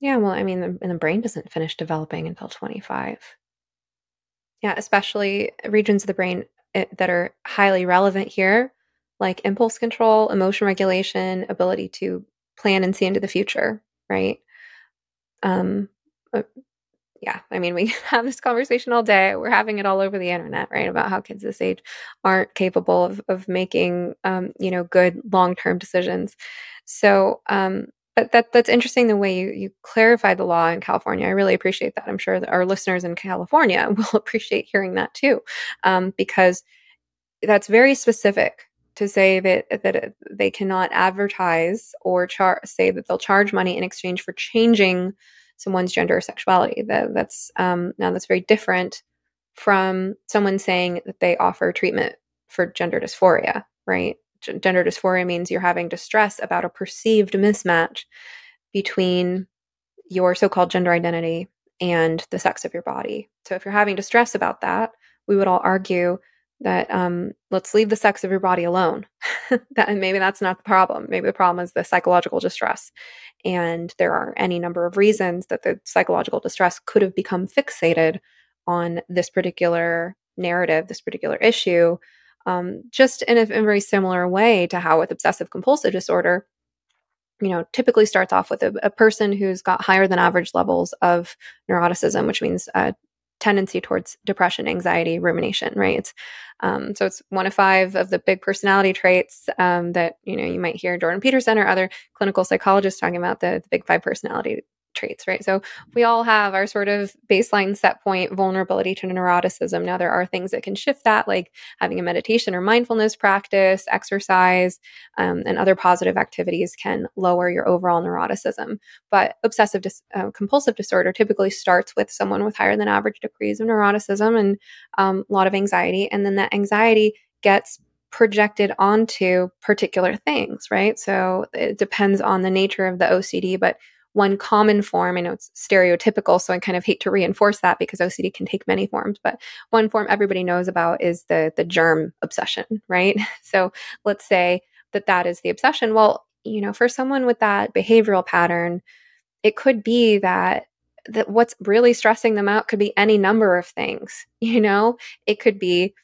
Yeah, well, I mean, the, and the brain doesn't finish developing until 25. Yeah, especially regions of the brain eh, that are highly relevant here, like impulse control, emotion regulation, ability to plan and see into the future, right? Um, uh, yeah, I mean, we have this conversation all day. We're having it all over the internet, right? About how kids this age aren't capable of, of making, um, you know, good long term decisions. So, um, but that that's interesting the way you you clarify the law in California. I really appreciate that. I'm sure that our listeners in California will appreciate hearing that too, um, because that's very specific to say that that they cannot advertise or char- say that they'll charge money in exchange for changing someone's gender or sexuality. That that's um, now that's very different from someone saying that they offer treatment for gender dysphoria, right? G- gender dysphoria means you're having distress about a perceived mismatch between your so-called gender identity and the sex of your body. So if you're having distress about that, we would all argue that um, let's leave the sex of your body alone. that maybe that's not the problem. Maybe the problem is the psychological distress. And there are any number of reasons that the psychological distress could have become fixated on this particular narrative, this particular issue, um, just in a, in a very similar way to how with obsessive compulsive disorder, you know, typically starts off with a, a, person who's got higher than average levels of neuroticism, which means uh, tendency towards depression, anxiety, rumination, right? It's, um, so it's one of five of the big personality traits um, that you know you might hear Jordan Peterson or other clinical psychologists talking about the, the big five personality traits, right? So we all have our sort of baseline set point vulnerability to neuroticism. Now, there are things that can shift that, like having a meditation or mindfulness practice, exercise, um, and other positive activities can lower your overall neuroticism. But obsessive dis- uh, compulsive disorder typically starts with someone with higher than average degrees of neuroticism and um, a lot of anxiety. And then that anxiety gets projected onto particular things, right? So it depends on the nature of the OCD, but one common form, I know it's stereotypical, so I kind of hate to reinforce that because OCD can take many forms, but one form everybody knows about is the the germ obsession, right? So let's say that that is the obsession. Well, you know, for someone with that behavioral pattern, it could be that that what's really stressing them out could be any number of things. You know, it could be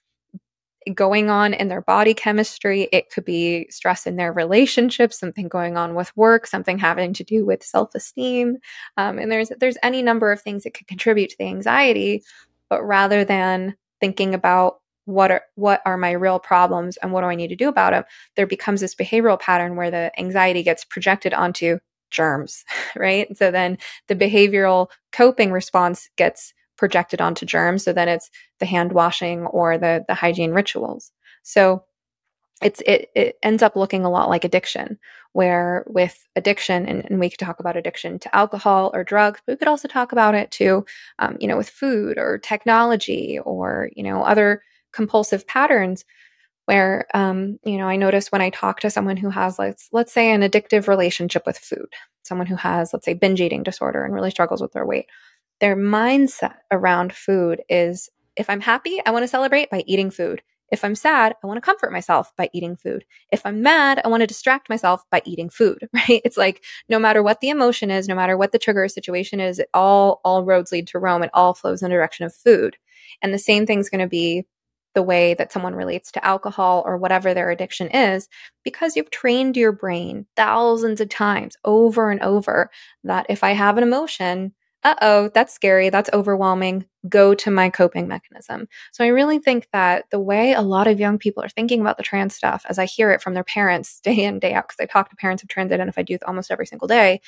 going on in their body chemistry. It could be stress in their relationships, something going on with work, something having to do with self esteem. Um, and there's there's any number of things that could contribute to the anxiety. But rather than thinking about what are what are my real problems and what do I need to do about them, there becomes this behavioral pattern where the anxiety gets projected onto germs, right? So then the behavioral coping response gets projected onto germs. So then it's the hand washing or the the hygiene rituals. So it's it, it ends up looking a lot like addiction, where with addiction, and, and we could talk about addiction to alcohol or drugs, but we could also talk about it too, um, you know, with food or technology or you know other compulsive patterns where um, you know i notice when i talk to someone who has let's let's say an addictive relationship with food someone who has let's say binge eating disorder and really struggles with their weight their mindset around food is if I'm happy, I want to celebrate by eating food. If I'm sad, I want to comfort myself by eating food. If I'm mad, I want to distract myself by eating food, right? It's like no matter what the emotion is, no matter what the trigger situation is, it all all roads lead to Rome. It all flows in the direction of food. And the same thing's going to be the way that someone relates to alcohol or whatever their addiction is because you've trained your brain thousands of times over and over that if I have an emotion, uh oh, that's scary, that's overwhelming, go to my coping mechanism. So I really think that the way a lot of young people are thinking about the trans stuff, as I hear it from their parents day in, day out, because I talk to parents of trans identified youth almost every single day,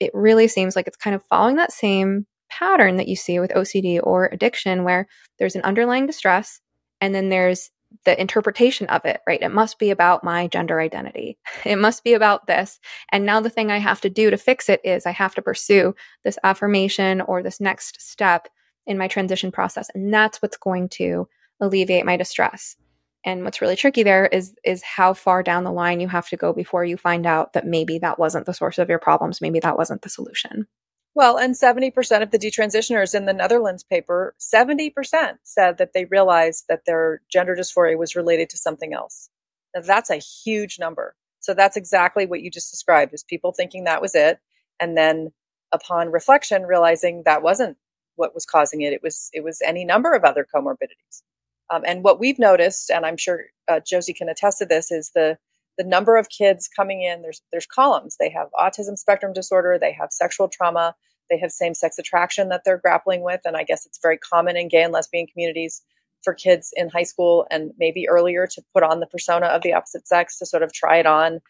it really seems like it's kind of following that same pattern that you see with OCD or addiction, where there's an underlying distress and then there's the interpretation of it, right? It must be about my gender identity. It must be about this. And now the thing I have to do to fix it is I have to pursue this affirmation or this next step in my transition process. And that's what's going to alleviate my distress. And what's really tricky there is is how far down the line you have to go before you find out that maybe that wasn't the source of your problems, maybe that wasn't the solution. Well, and 70% of the detransitioners in the Netherlands paper, 70% said that they realized that their gender dysphoria was related to something else. Now, that's a huge number. So that's exactly what you just described is people thinking that was it. And then upon reflection, realizing that wasn't what was causing it. It was, it was any number of other comorbidities. Um, and what we've noticed, and I'm sure uh, Josie can attest to this, is the the number of kids coming in there's there's columns. They have autism spectrum disorder they have sexual trauma they have same-sex attraction that they're grappling with and i guess it's very common in gay and lesbian communities for kids in high school and maybe earlier to put on the persona of the opposite sex to sort of try it on.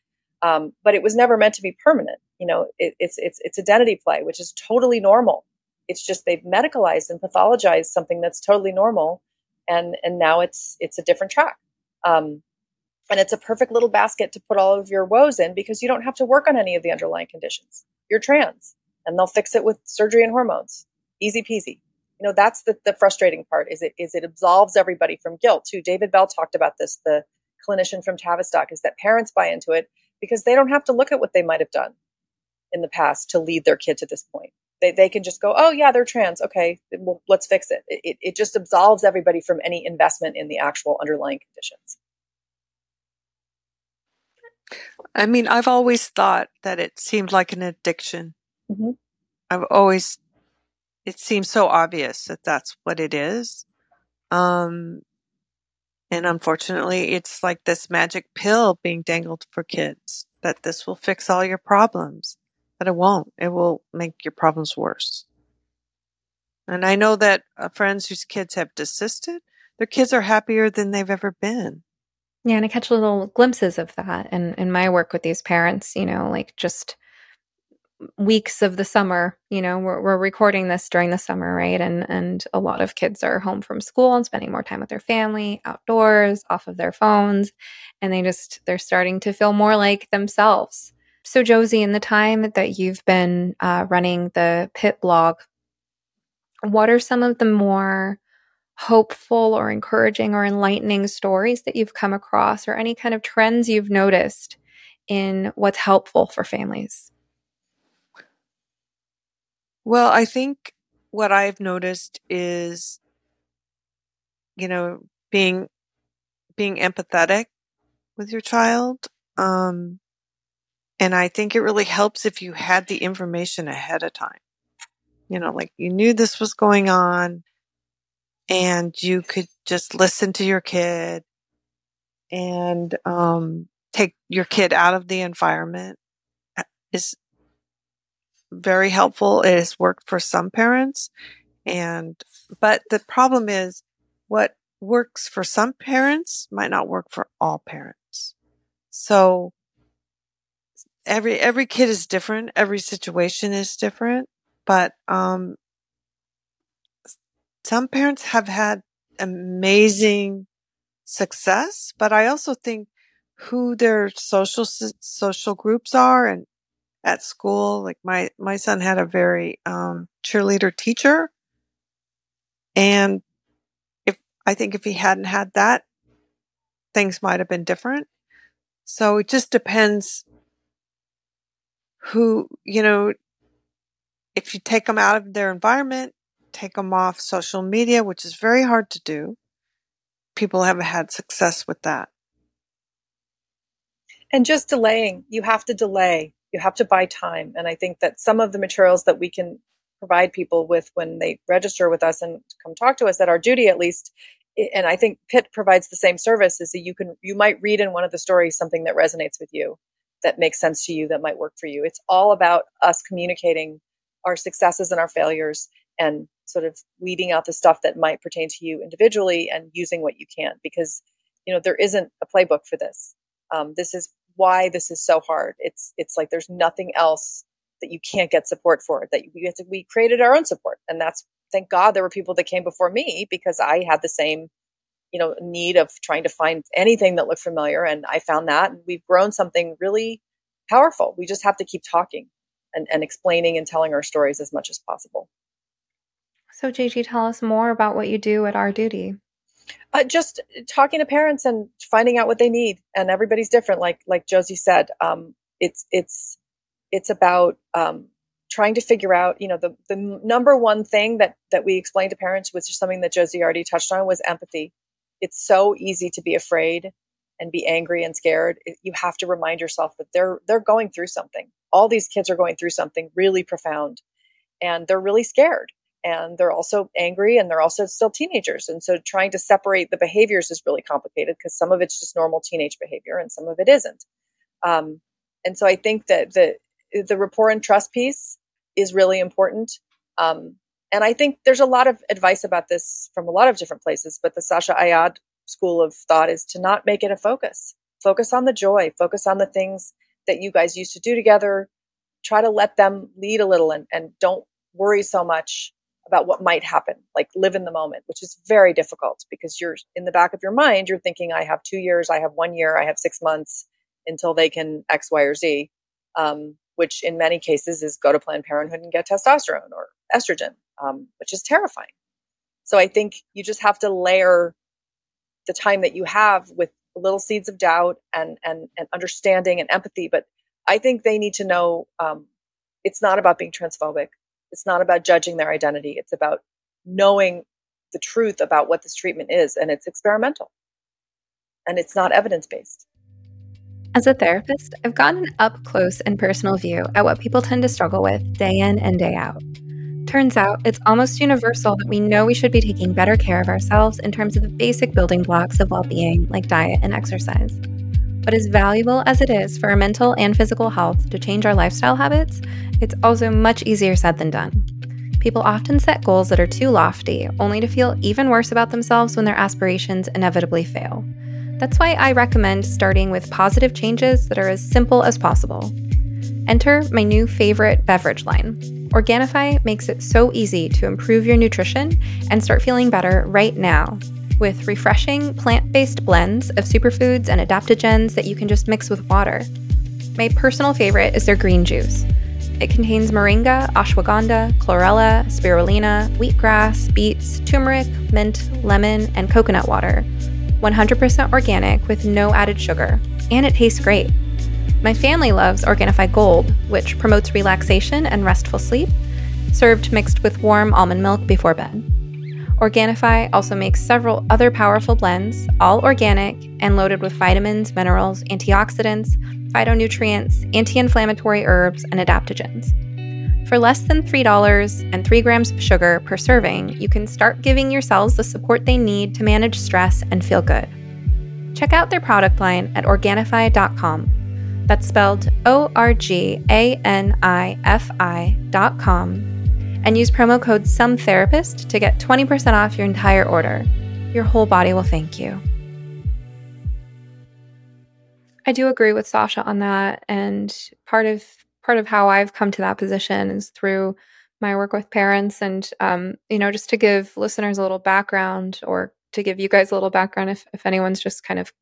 Um, but it was never meant to be permanent you know it, it's it's it's identity play which is totally normal. It's just they've medicalized and pathologized something that's totally normal and and now it's it's a different track. Um, and it's a perfect little basket to put all of your woes in because you don't have to work on any of the underlying conditions. You're trans and they'll fix it with surgery and hormones. Easy peasy. You know, that's the, the frustrating part is it is it absolves everybody from guilt too. David Bell talked about this, the clinician from Tavistock, is that parents buy into it because they don't have to look at what they might have done in the past to lead their kid to this point. They, they can just go, oh yeah, they're trans. Okay, well, let's fix it. it. It just absolves everybody from any investment in the actual underlying conditions. I mean, I've always thought that it seemed like an addiction. Mm-hmm. I've always, it seems so obvious that that's what it is. Um, and unfortunately, it's like this magic pill being dangled for kids that this will fix all your problems, but it won't. It will make your problems worse. And I know that uh, friends whose kids have desisted, their kids are happier than they've ever been. Yeah, and I catch little glimpses of that in, in my work with these parents, you know, like just weeks of the summer, you know, we're, we're recording this during the summer, right? And and a lot of kids are home from school and spending more time with their family, outdoors, off of their phones, and they just they're starting to feel more like themselves. So Josie, in the time that you've been uh, running the Pitt blog, what are some of the more hopeful or encouraging or enlightening stories that you've come across or any kind of trends you've noticed in what's helpful for families? Well, I think what I've noticed is, you know, being being empathetic with your child. Um, and I think it really helps if you had the information ahead of time. You know, like you knew this was going on and you could just listen to your kid and um, take your kid out of the environment uh, is very helpful. It has worked for some parents. And, but the problem is what works for some parents might not work for all parents. So every, every kid is different. Every situation is different, but, um, some parents have had amazing success, but I also think who their social social groups are and at school like my my son had a very um, cheerleader teacher. And if i think if he hadn't had that things might have been different. So it just depends who you know if you take them out of their environment take them off social media, which is very hard to do. People have had success with that. And just delaying, you have to delay, you have to buy time. And I think that some of the materials that we can provide people with when they register with us and come talk to us at our duty at least and i think Pitt provides the same service is that you can you might read in one of the stories something that resonates with you that makes sense to you that might work for you it's all about us communicating our successes and our failures and sort of weeding out the stuff that might pertain to you individually and using what you can because you know there isn't a playbook for this. Um, this is why this is so hard. It's it's like there's nothing else that you can't get support for that we to, we created our own support. And that's thank god there were people that came before me because i had the same you know need of trying to find anything that looked familiar. And i found that and we've grown something really powerful. We just have to keep talking and, and explaining and telling our stories as much as possible so, Gigi, tell us more about what you do at Our Duty. Uh, just talking to parents and finding out what they need, and everybody's different. Like like Josie said, um, it's it's it's about um, trying to figure out, you know, the, the number one thing that, that we explain to parents, which is something that Josie already touched on, was empathy. It's so easy to be afraid and be angry and scared. You have to remind yourself that they're, they're going through something. All these kids are going through something really profound and they're really scared and they're also angry and they're also still teenagers. And so trying to separate the behaviors is really complicated because some of it's just normal teenage behavior and some of it isn't. Um, and so I think that the the rapport and trust piece is really important. Um, and I think there's a lot of advice about this from a lot of different places, but the Sasha Ayad school of thought is to not make it a focus. Focus on the joy, focus on the things that you guys used to do together. Try to let them lead a little and, and don't worry so much about what might happen. Like live in the moment, which is very difficult because you're in the back of your mind, you're thinking, I have two years, I have one year, I have six months until they can X, Y, or Z. Um, which in many cases is go to Planned Parenthood and get testosterone or estrogen, um, which is terrifying. So I think you just have to layer the time that you have with little seeds of doubt and and and understanding and empathy. But I think they need to know um, it's not about being transphobic. It's not about judging their identity. It's about knowing the truth about what this treatment is, and it's experimental, and it's not evidence based. As a therapist, I've gotten an up close and personal view at what people tend to struggle with day in and day out. Turns out it's almost universal that we know we should be taking better care of ourselves in terms of the basic building blocks of well being, like diet and exercise. But as valuable as it is for our mental and physical health to change our lifestyle habits, it's also much easier said than done. People often set goals that are too lofty, only to feel even worse about themselves when their aspirations inevitably fail. That's why I recommend starting with positive changes that are as simple as possible. Enter my new favorite beverage line. Organifi makes it so easy to improve your nutrition and start feeling better right now with refreshing plant based blends of superfoods and adaptogens that you can just mix with water. My personal favorite is their green juice. It contains moringa, ashwagandha, chlorella, spirulina, wheatgrass, beets, turmeric, mint, lemon, and coconut water 100% organic with no added sugar, and it tastes great. My family loves Organifi Gold, which promotes relaxation and restful sleep, served mixed with warm almond milk before bed. Organifi also makes several other powerful blends, all organic and loaded with vitamins, minerals, antioxidants, phytonutrients, anti inflammatory herbs, and adaptogens. For less than $3 and 3 grams of sugar per serving, you can start giving your cells the support they need to manage stress and feel good. Check out their product line at Organifi.com. That's spelled O R G A N I F I.com. And use promo code SOMETherapist to get 20% off your entire order. Your whole body will thank you. I do agree with Sasha on that. And part of part of how I've come to that position is through my work with parents. And, um, you know, just to give listeners a little background or to give you guys a little background if, if anyone's just kind of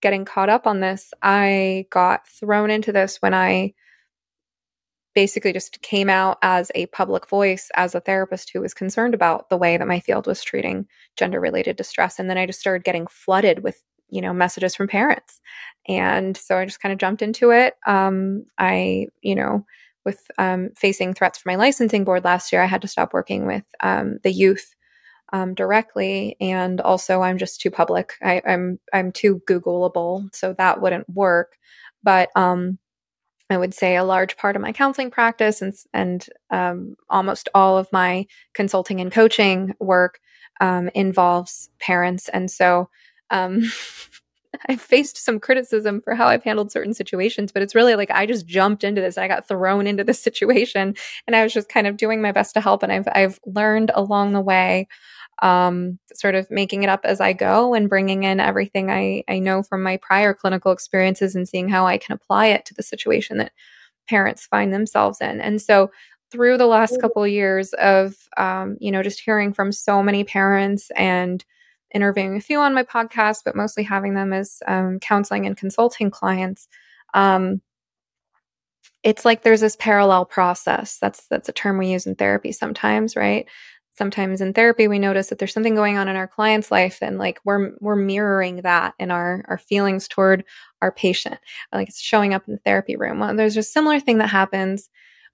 getting caught up on this, I got thrown into this when I basically just came out as a public voice as a therapist who was concerned about the way that my field was treating gender related distress. And then I just started getting flooded with you know messages from parents. And so i just kind of jumped into it. Um, i you know with um, facing threats from my licensing board last year i had to stop working with um, the youth um, directly. And also i'm just too public. I, am I'm, I'm too googleable so that wouldn't work. But um, I would say a large part of my counseling practice and and um, almost all of my consulting and coaching work um, involves parents, and so um, I've faced some criticism for how I've handled certain situations, but it's really like I just jumped into this. I got thrown into this situation, and I was just kind of doing my best to help. And I've I've learned along the way, um, sort of making it up as I go and bringing in everything I I know from my prior clinical experiences and seeing how I can apply it to the situation that parents find themselves in. And so through the last couple of years of um, you know just hearing from so many parents and interviewing a few on my podcast, but mostly having them as um, counseling and consulting clients. Um, it's like there's this parallel process. That's that's a term we use in therapy sometimes, right? Sometimes in therapy we notice that there's something going on in our client's life and like we're we're mirroring that in our our feelings toward our patient. Like it's showing up in the therapy room. Well, there's a similar thing that happens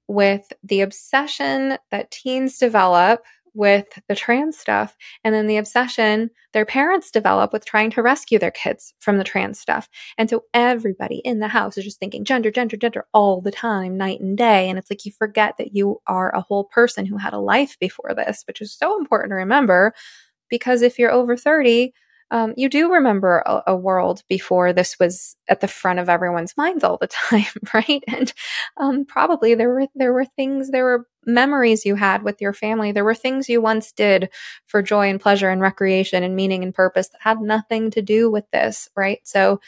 with the obsession that teens develop with the trans stuff and then the obsession their parents develop with trying to rescue their kids from the trans stuff. And so everybody in the house is just thinking gender, gender, gender all the time, night and day. And it's like you forget that you are a whole person who had a life before this, which is so important to remember because if you're over 30, um, you do remember a, a, world before this was at the front of everyone's minds all the time, right? And um, probably there were there were things, there were memories you had with your family, there were things you once did for joy and pleasure and recreation and meaning and purpose that had nothing to do with this, right? So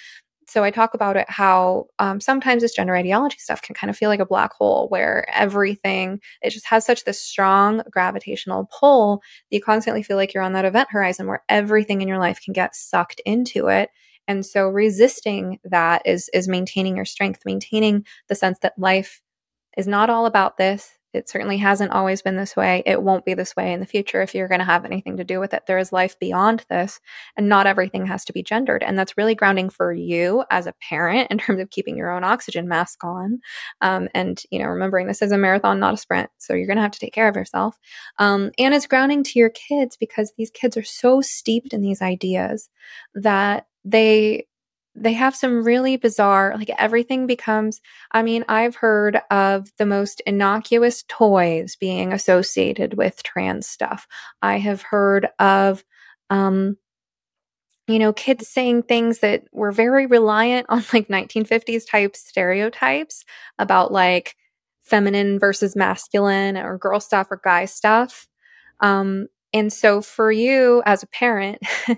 so I talk about it how um, sometimes this gender ideology stuff can kind of feel like a black hole where everything it just has such this strong gravitational pull that you constantly feel like you're on that event horizon where everything in your life can get sucked into it. And so resisting that is is maintaining your strength maintaining the sense that life is not all about this it certainly hasn't always been this way. It won't be this way in the future if you're going to have anything to do with it. There is life beyond this, and not everything has to be gendered. And that's really grounding for you as a parent in terms of keeping your own oxygen mask on. Um, and, you know, remembering this is a marathon, not a sprint. So you're going to have to take care of yourself. Um, and it's grounding to your kids because these kids are so steeped in these ideas that they they have some really bizarre, like everything becomes. I mean, I've heard of the most innocuous toys being associated with trans stuff. I have heard of, um, you know, kids saying things that were very reliant on like 1950s type stereotypes about like feminine versus masculine or girl stuff or guy stuff. Um, and so for you as a parent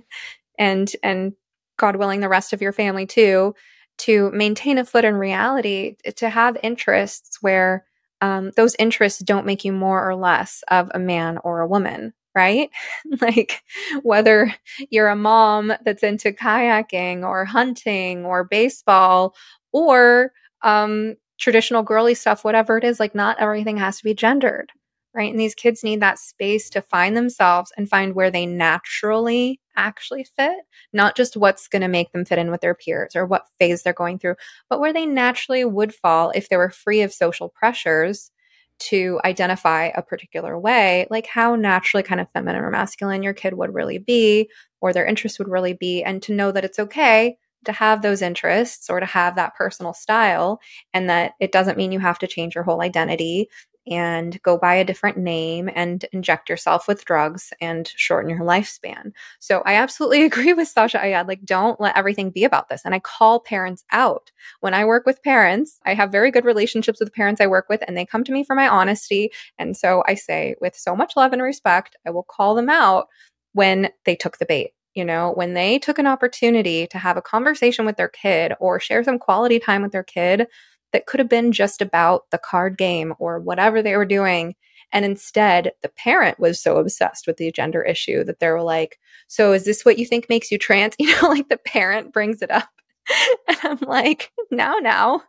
and and God willing, the rest of your family too, to maintain a foot in reality, to have interests where um, those interests don't make you more or less of a man or a woman, right? like whether you're a mom that's into kayaking or hunting or baseball or um, traditional girly stuff, whatever it is, like not everything has to be gendered, right? And these kids need that space to find themselves and find where they naturally actually fit, not just what's going to make them fit in with their peers or what phase they're going through, but where they naturally would fall if they were free of social pressures to identify a particular way, like how naturally kind of feminine or masculine your kid would really be, or their interests would really be, and to know that it's okay to have those interests or to have that personal style, and that it doesn't mean you have to change your whole identity and go by a different name and inject yourself with drugs and shorten your lifespan. So I absolutely agree with Sasha Ayad. Like, don't let everything be about this. And I call parents out. When I work with parents, I have very good relationships with the parents I work with, and they come to me for my honesty. And so I say, with so much love and respect, I will call them out when they took the bait. You know, when they took an opportunity to have a conversation with their kid or share some quality time with their kid that could have been just about the card game or whatever they were doing. And instead, the parent was so obsessed with the gender issue that they were like, So is this what you think makes you trans? You know, like the parent brings it up. and I'm like, Now, now,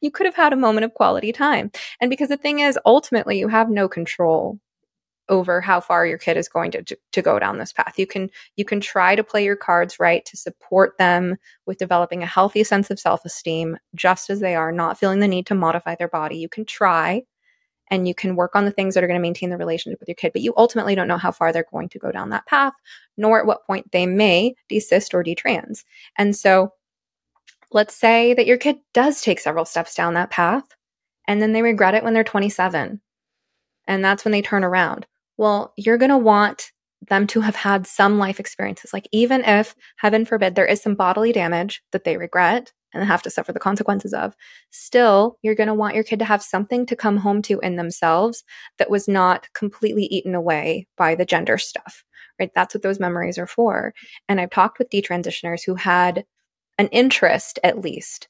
you could have had a moment of quality time. And because the thing is, ultimately, you have no control over how far your kid is going to, to, to go down this path. You can you can try to play your cards right to support them with developing a healthy sense of self-esteem just as they are, not feeling the need to modify their body. You can try and you can work on the things that are going to maintain the relationship with your kid, but you ultimately don't know how far they're going to go down that path, nor at what point they may desist or detrans. And so let's say that your kid does take several steps down that path and then they regret it when they're 27 and that's when they turn around well, you're going to want them to have had some life experiences. Like, even if, heaven forbid, there is some bodily damage that they regret and have to suffer the consequences of, still, you're going to want your kid to have something to come home to in themselves that was not completely eaten away by the gender stuff, right? That's what those memories are for. And I've talked with detransitioners who had an interest, at least,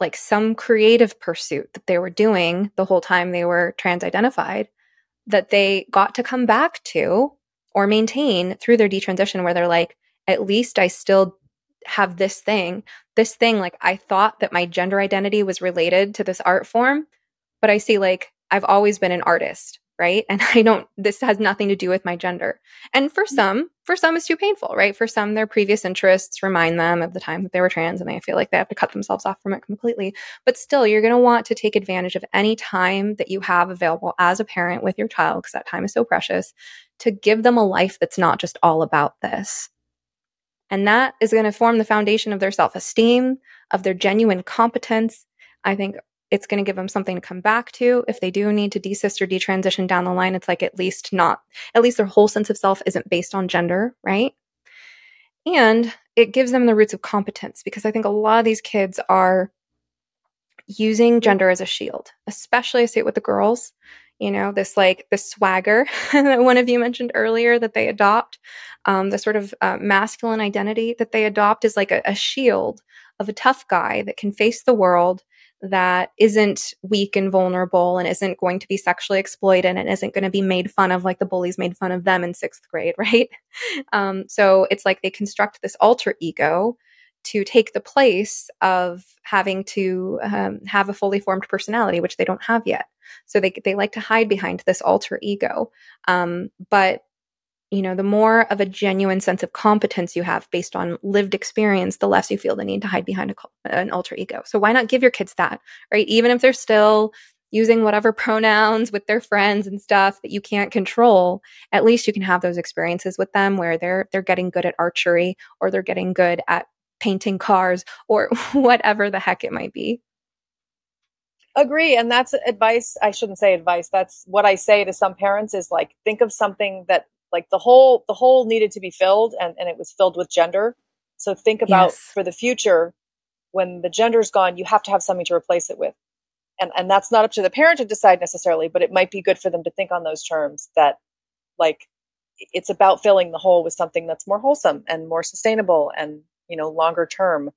like some creative pursuit that they were doing the whole time they were trans identified that they got to come back to or maintain through their detransition where they're like, at least I still have this thing, this thing, like I thought that my gender identity was related to this art form, but I see like I've always been an artist. Right? And I don't, this has nothing to do with my gender. And for Mm-hmm. some, for some it's too painful, right? For some, their previous interests remind them of the time that they were trans and they feel like they have to cut themselves off from it completely. But still, you're going to want to take advantage of any time that you have available as a parent with your child, because that time is so precious, to give them a life that's not just all about this. And that is going to form the foundation of their self esteem, of their genuine competence. I think it's going to give them something to come back to. If they do need to desist or detransition down the line it's like at least not at least their whole sense of self isn't based on gender right? And it gives them the roots of competence because i think a lot of these kids are using gender as a shield especially i see it with the girls you know this like the swagger that one of you mentioned earlier that they adopt um, the sort of uh, masculine identity that they adopt is like a, a shield of a tough guy that can face the world that isn't weak and vulnerable and isn't going to be sexually exploited and isn't going to be made fun of like the bullies made fun of them in sixth grade, right? Um, so it's like they construct this alter ego to take the place of having to um, have a fully formed personality, which they don't have yet. So they they like to hide behind this alter ego, um, but you know, the more of a genuine sense of competence you have based on lived experience, the less you feel the need to hide behind a, an alter ego. So why not give your kids that, right? Even if they're still using whatever pronouns with their friends and stuff that you can't control, at least you can have those experiences with them where they're they're getting good at archery or they're getting good at painting cars or whatever the heck it might be. Agree. And that's advice. I shouldn't say advice. That's what I say to some parents is like, think of something that like the whole, the whole needed to be filled and, and it was filled with gender. So think about Yes. for the future, when the gender's gone, you have to have something to replace it with. And, and that's not up to the parent to decide necessarily, but it might be good for them to think on those terms that like it's about filling the hole with something that's more wholesome and more sustainable and, you know, longer term.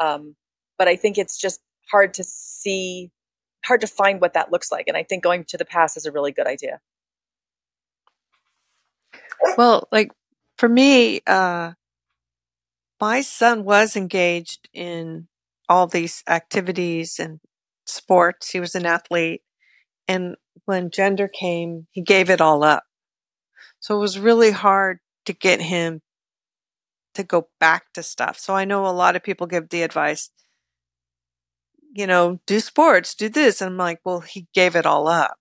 Um, but I think it's just hard to see hard to find what that looks like. And I think going to the past is a really good idea. Well, like for me, uh, my son was engaged in all these activities and sports. He was an athlete. And when gender came, he gave it all up. So it was really hard to get him to go back to stuff. So I know a lot of people give the advice, you know, do sports, do this. And I'm like, well, he gave it all up.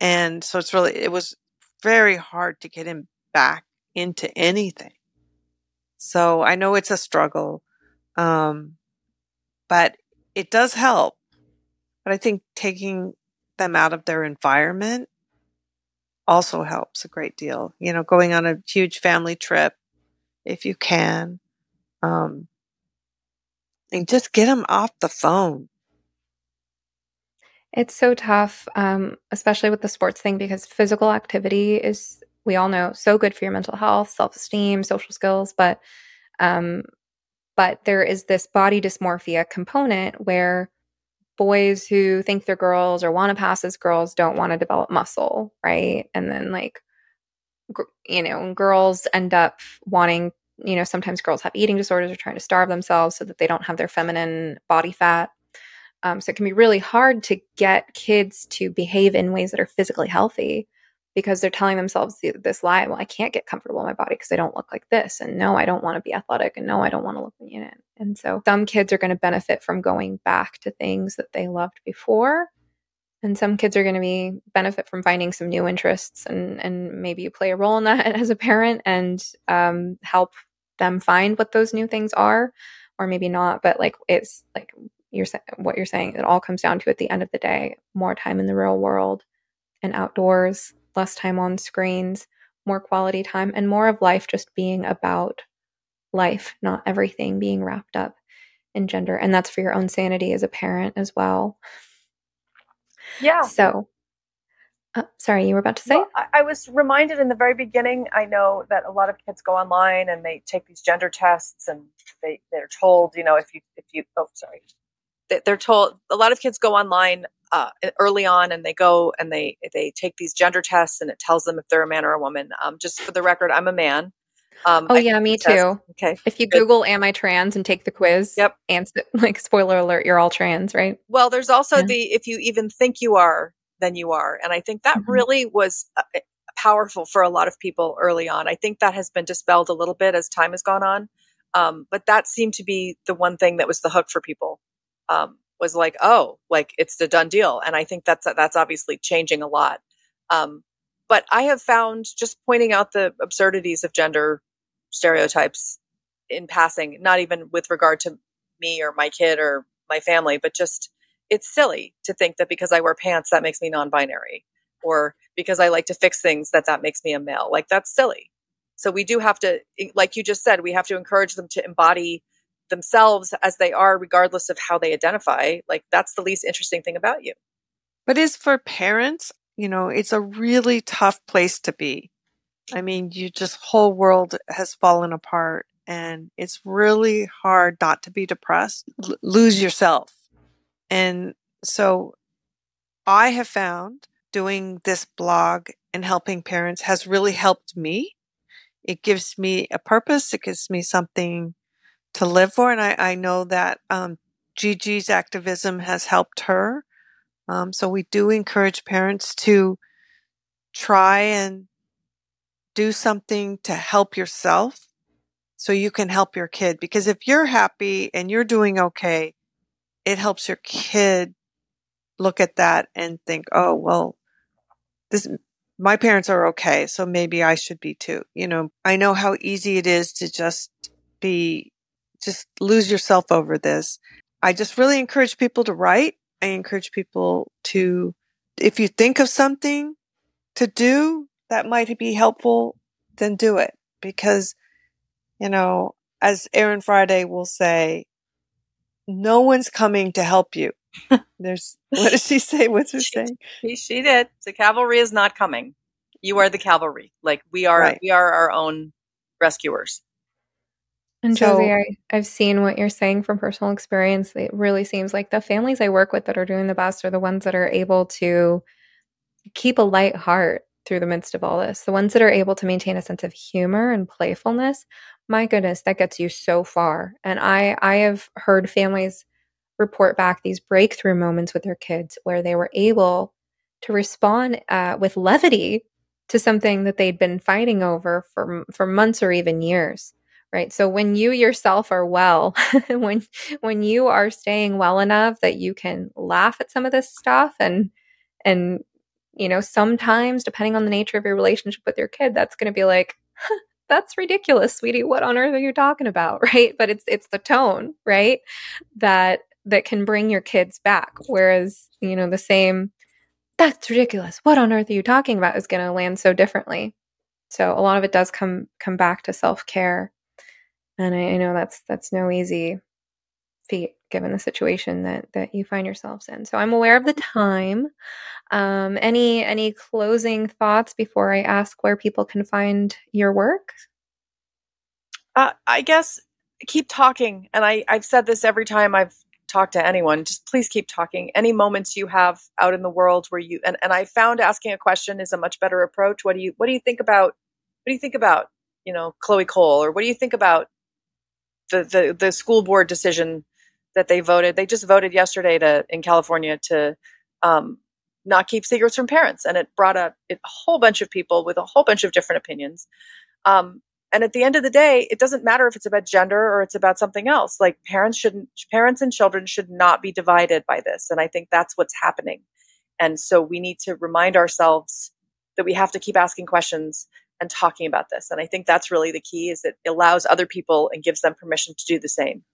And so it's really, it was very hard to get him back into anything. So I know it's a struggle. Um, but it does help. But I think taking them out of their environment also helps a great deal. You know, going on a huge family trip if you can. Um, and just get them off the phone. It's so tough, um, especially with the sports thing, because physical activity is, we all know, so good for your mental health, self esteem, social skills. But, um, but there is this body dysmorphia component where boys who think they're girls or want to pass as girls don't want to develop muscle, right? And then like, gr- you know, girls end up wanting. You know, sometimes girls have eating disorders or trying to starve themselves so that they don't have their feminine body fat. Um, so it can be really hard to get kids to behave in ways that are physically healthy because they're telling themselves th- this lie. Well, I can't get comfortable in my body because I don't look like this, and no, I don't want to be athletic, and no, I don't want to look know. And so some kids are going to benefit from going back to things that they loved before, and some kids are going to be benefit from finding some new interests, and and maybe you play a role in that as a parent and um, help them find what those new things are, or maybe not. But like it's like you're what you're saying it all comes down to at the end of the day more time in the real world and outdoors less time on screens more quality time and more of life just being about life not everything being wrapped up in gender and that's for your own sanity as a parent as well Yeah. so uh, sorry you were about to say Well, I, I was reminded in the very beginning. I know that a lot of kids go online and they take these gender tests, and they they're told, you know, if you if you oh sorry, they're told a lot of kids go online uh, early on and they go and they they take these gender tests and it tells them if they're a man or a woman. Um, just for the record, I'm a man. Um, oh I yeah me test. too Okay. if you Good. google am i trans and take the quiz Yep. and like spoiler alert you're all trans right Well, there's also Yeah. the if you even think you are, then you are. And I think that Mhm. really was uh, powerful for a lot of people early on. I think that has been dispelled a little bit as time has gone on. Um, but that seemed to be the one thing that was the hook for people. Um, was like, oh, like it's the done deal. And I think that's that's obviously changing a lot. Um, but I have found just pointing out the absurdities of gender stereotypes in passing, not even with regard to me or my kid or my family, but just it's silly to think that because I wear pants that makes me non-binary or because I like to fix things that that makes me a male. Like that's silly. So we do have to like you just said, we have to encourage them to embody themselves as they are regardless of how they identify. Like that's the least interesting thing about you. But is for parents, you know, it's a really tough place to be. I mean, you just whole world has fallen apart and it's really hard not to be depressed, l- lose yourself. And so I have found doing this blog and helping parents has really helped me. It gives me a purpose. It gives me something to live for. And I, I know that um, Gigi's activism has helped her. Um, so we do encourage parents to try and do something to help yourself so you can help your kid. Because if you're happy and you're doing okay, it helps your kid look at that and think, oh, well, this, my parents are okay. So maybe I should be too. You know, I know how easy it is to just be, just lose yourself over this. I just really encourage people to write. I encourage people to, if you think of something to do that might be helpful, then do it because, you know, as Erin Friday will say, no one's coming to help you. There's, what does she say? What's her saying? She, she did. The cavalry is not coming. You are the cavalry. Like we are, Right. we are our own rescuers. And So- Josie, I, I've seen what you're saying from personal experience. It really seems like the families I work with that are doing the best are the ones that are able to keep a light heart through the midst of all this. The ones that are able to maintain a sense of humor and playfulness. My goodness, that gets you so far. And I I have heard families report back these breakthrough moments with their kids where they were able to respond uh, with levity to something that they'd been fighting over for for months or even years right? So when you yourself are well when when you are staying well enough that you can laugh at some of this stuff and and you know sometimes depending on the nature of your relationship with your kid that's going to be like "Huh, that's ridiculous sweetie. What on earth are you talking about? Right? But it's it's the tone right that that can bring your kids back. Whereas you know the same that's ridiculous. What on earth are you talking about? is going to land so differently. So a lot of it does come come back to self-care and I, I know that's that's no easy feat given the situation that that you find yourselves in so i'm aware of the time um any any closing thoughts before i ask where people can find your work Uh, I guess keep talking. And I, I've said this every time I've talked to anyone. Just please keep talking. Any moments you have out in the world where you and, and I found asking a question is a much better approach. What do you what do you think about what do you think about, you know, Chloe Cole or what do you think about the, the, the school board decision that they voted? They just voted yesterday to in California to um, not keep secrets from parents. And it brought up a whole bunch of people with a whole bunch of different opinions. Um, and at the end of the day, it doesn't matter if it's about gender or it's about something else. Like parents shouldn't, parents and children should not be divided by this. And I think that's what's happening. And so we need to remind ourselves that we have to keep asking questions and talking about this. And I think that's really the key is it allows other people and gives them permission to do the same.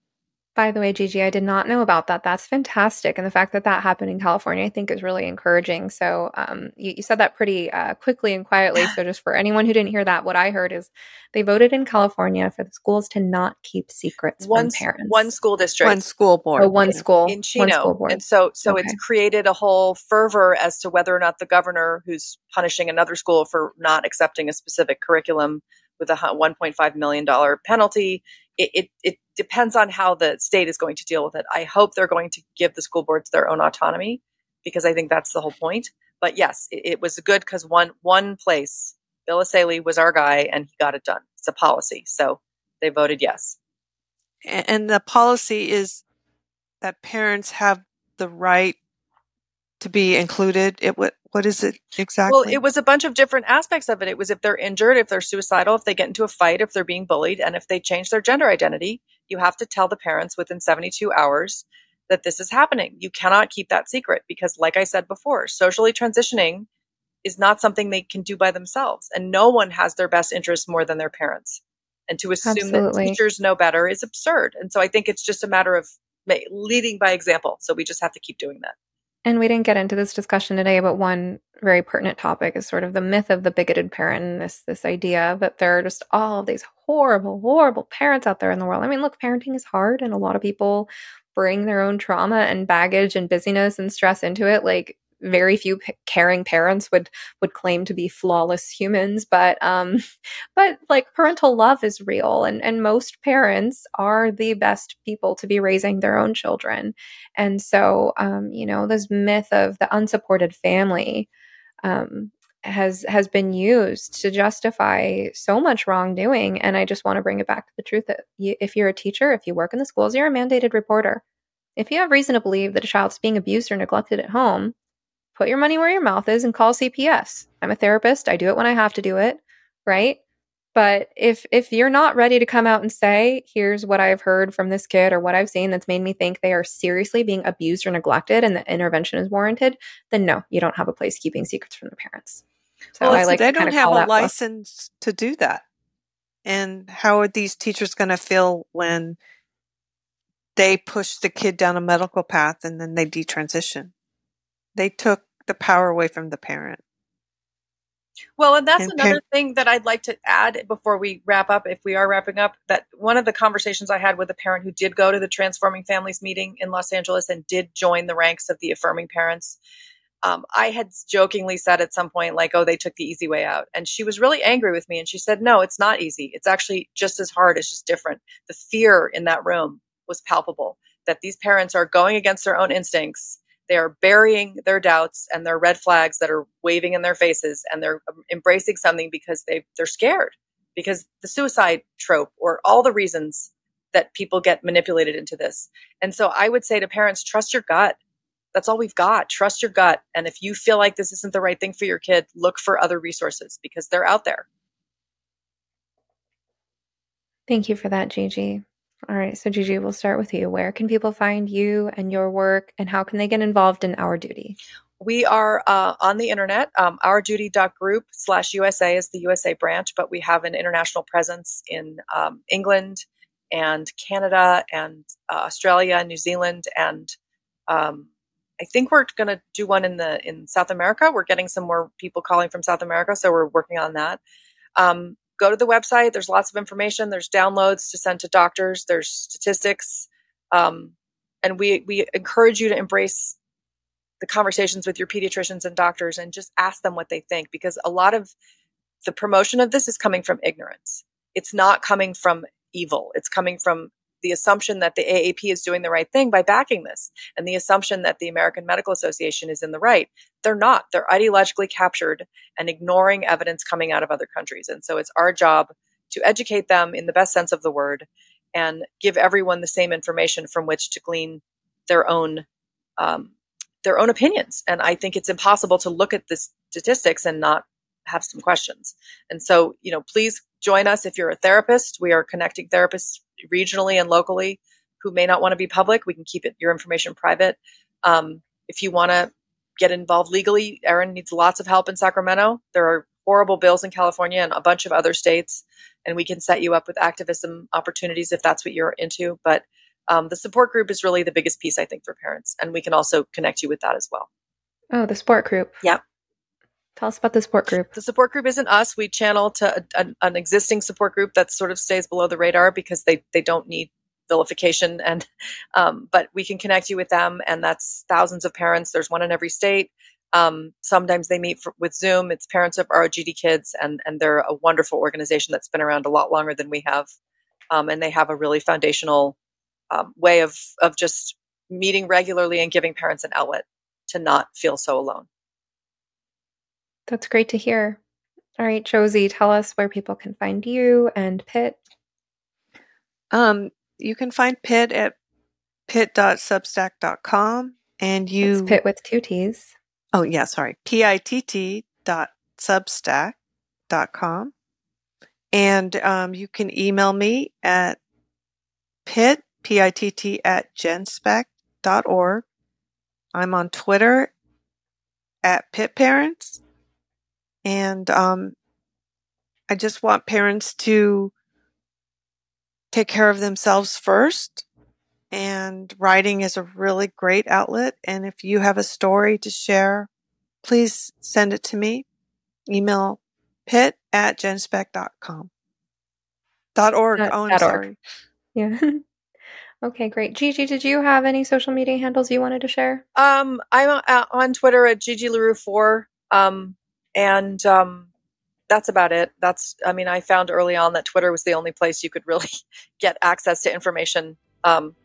By the way gigi i did not know about that that's fantastic and the fact that that happened in california i think is really encouraging so um, you, you said that pretty uh, quickly and quietly so just for anyone who didn't hear that what i heard is they voted in california for the schools to not keep secrets One, from parents one school district. One school board. oh, one school in one Chino. school board And so so Okay. it's created a whole fervor as to whether or not the governor who's punishing another school for not accepting a specific curriculum with a 1.5 million dollar penalty it, it it depends on how the state is going to deal with it. I hope they're going to give the school boards their own autonomy because I think that's the whole point. But yes, it, it was good because one one place, Bill Essayli was our guy and he got it done. It's a policy. So they voted yes. And the policy is that parents have the right to be included. It would, what is it exactly? Well, it was a bunch of different aspects of it. It was if they're injured, if they're suicidal, if they get into a fight, if they're being bullied, and if they change their gender identity, you have to tell the parents within 72 hours that this is happening. You cannot keep that secret because, like I said before, socially transitioning is not something they can do by themselves. And no one has their best interests more than their parents. And to assume Absolutely. that teachers know better is absurd. And so I think it's just a matter of leading by example. So we just have to keep doing that. And we didn't get into this discussion today, but one very pertinent topic is sort of the myth of the bigoted parent and this this idea that there are just all of these horrible, horrible parents out there in the world. I mean, look, parenting is hard and a lot of people bring their own trauma and baggage and busyness and stress into it. Like very few p- caring parents would would claim to be flawless humans but um but like parental love is real and and most parents are the best people to be raising their own children. And so um you know this myth of the unsupported family um has has been used to justify so much wrongdoing and i just want to bring it back to the truth that you, if you're a teacher if you work in the schools you're a mandated reporter. If you have reason to believe that a child's being abused or neglected at home put your money where your mouth is and call CPS. I'm a therapist. I do it when I have to do it, right? But if if you're not ready to come out and say, here's what I've heard from this kid or what I've seen that's made me think they are seriously being abused or neglected and the intervention is warranted, then no, you don't have a place keeping secrets from the parents. So well, I like they don't have a license book. to do that. And how are these teachers going to feel when they push the kid down a medical path and then they detransition? They took the power away from the parent. Well, and that's and another thing that I'd like to add before we wrap up, if we are wrapping up, that one of the conversations I had with a parent who did go to the Transforming Families meeting in Los Angeles and did join the ranks of the affirming parents. Um, I had jokingly said at some point, like, oh, they took the easy way out. And she was really angry with me. And she said, no, it's not easy. It's actually just as hard. It's just different. The fear in that room was palpable that these parents are going against their own instincts they are burying their doubts and their red flags that are waving in their faces, and they're um, embracing something because they they're scared because the suicide trope or all the reasons that people get manipulated into this. And so I would say to parents, trust your gut. That's all we've got. Trust your gut. And if you feel like this isn't the right thing for your kid, look for other resources because they're out there. Thank you for that, Gigi. All right, so Gigi, we'll start with you. Where can people find you and your work, and how can they get involved in Our Duty? We are uh, on the internet. Um, ourduty.group slash USA is the USA branch, but we have an international presence in um, England and Canada and uh, Australia and New Zealand. And um, I think we're going to do one in the in South America. We're getting some more people calling from South America, so we're working on that. Um, go to the website. There's lots of information. There's downloads to send to doctors. There's statistics, um, and we we encourage you to embrace the conversations with your pediatricians and doctors and just ask them what they think because a lot of the promotion of this is coming from ignorance. It's not coming from evil. It's coming from the assumption that the AAP is doing the right thing by backing this and the assumption that the American Medical Association is in the right. They're not. They're ideologically captured and ignoring evidence coming out of other countries. And so it's our job to educate them in the best sense of the word and give everyone the same information from which to glean their own um, their own opinions. And I think it's impossible to look at the statistics and not have some questions. And so, you know, please join us if you're a therapist. We are connecting therapists regionally and locally who may not want to be public. We can keep it your information private. Um, if you want to get involved legally, Erin needs lots of help in Sacramento. There are horrible bills in California and a bunch of other states, and we can set you up with activism opportunities if that's what you're into. But um, the support group is really the biggest piece, I think, for parents, and we can also connect you with that as well. Oh, the support group. Yeah. Tell us about the support group. The support group isn't us. We channel to a, an existing support group that sort of stays below the radar because they they don't need vilification and um, but we can connect you with them and that's thousands of parents. There's one in every state. Um, sometimes they meet for, with zoom. It's parents of ROGD kids and and they're a wonderful organization that's been around a lot longer than we have. Um, and they have a really foundational um, way of of just meeting regularly and giving parents an outlet to not feel so alone that's great to hear. All right, Josie, tell us where people can find you and Pitt. Um, you can find Pitt at pitt.substack.com and you it's Pitt with two T's. Oh, yeah, sorry. P-I-T-T dot substack dot com. And um, you can email me at pitt, P-I-T-T at genspect dot org. I'm on Twitter at Pitt Parents. And um, I just want parents to take care of themselves first. And writing is a really great outlet. And if you have a story to share, please send it to me. Email pitt at genspect.com. Dot org. Dot- oh, I'm dot org. sorry. Yeah. okay, great. Gigi, did you have any social media handles you wanted to share? Um, I'm uh, on Twitter at Gigi Larue four, um, and um, that's about it. That's, I mean, I found early on that Twitter was the only place you could really get access to information. Um,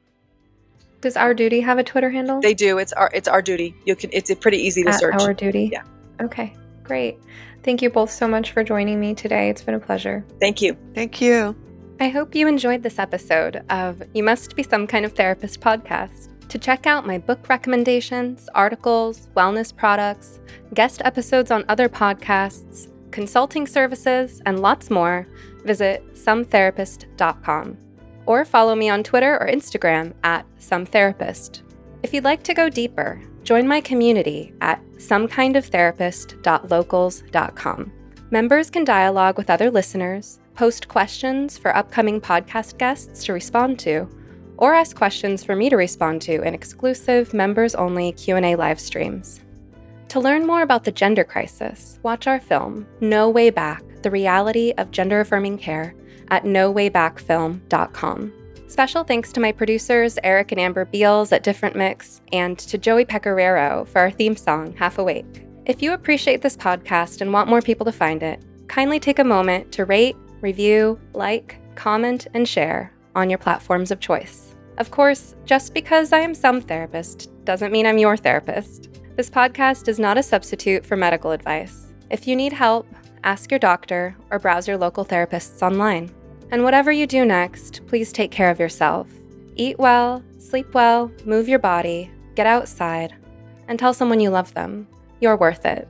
Does Our Duty have a Twitter handle? they do. It's our it's our duty. You can. It's pretty easy to At search. Our Duty? Yeah. Okay, great. Thank you both so much for joining me today. It's been a pleasure. Thank you. Thank you. I hope you enjoyed this episode of You Must Be Some Kind of Therapist podcast. To check out my book recommendations, articles, wellness products, guest episodes on other podcasts, consulting services, and lots more, visit sometherapist.com or follow me on Twitter or Instagram at sometherapist. If you'd like to go deeper, join my community at somekindoftherapist.locals.com. Members can dialogue with other listeners, post questions for upcoming podcast guests to respond to, or ask questions for me to respond to in exclusive members-only Q&A live streams. To learn more about the gender crisis, watch our film No Way Back: The Reality of Gender Affirming Care at nowaybackfilm.com. Special thanks to my producers Eric and Amber Beals at Different Mix and to Joey Pecoraro for our theme song Half Awake. If you appreciate this podcast and want more people to find it, kindly take a moment to rate, review, like, comment, and share on your platforms of choice. Of course, just because I am some therapist doesn't mean I'm your therapist. This podcast is not a substitute for medical advice. If you need help, ask your doctor or browse your local therapists online. And whatever you do next, please take care of yourself. Eat well, sleep well, move your body, get outside, and tell someone you love them. You're worth it.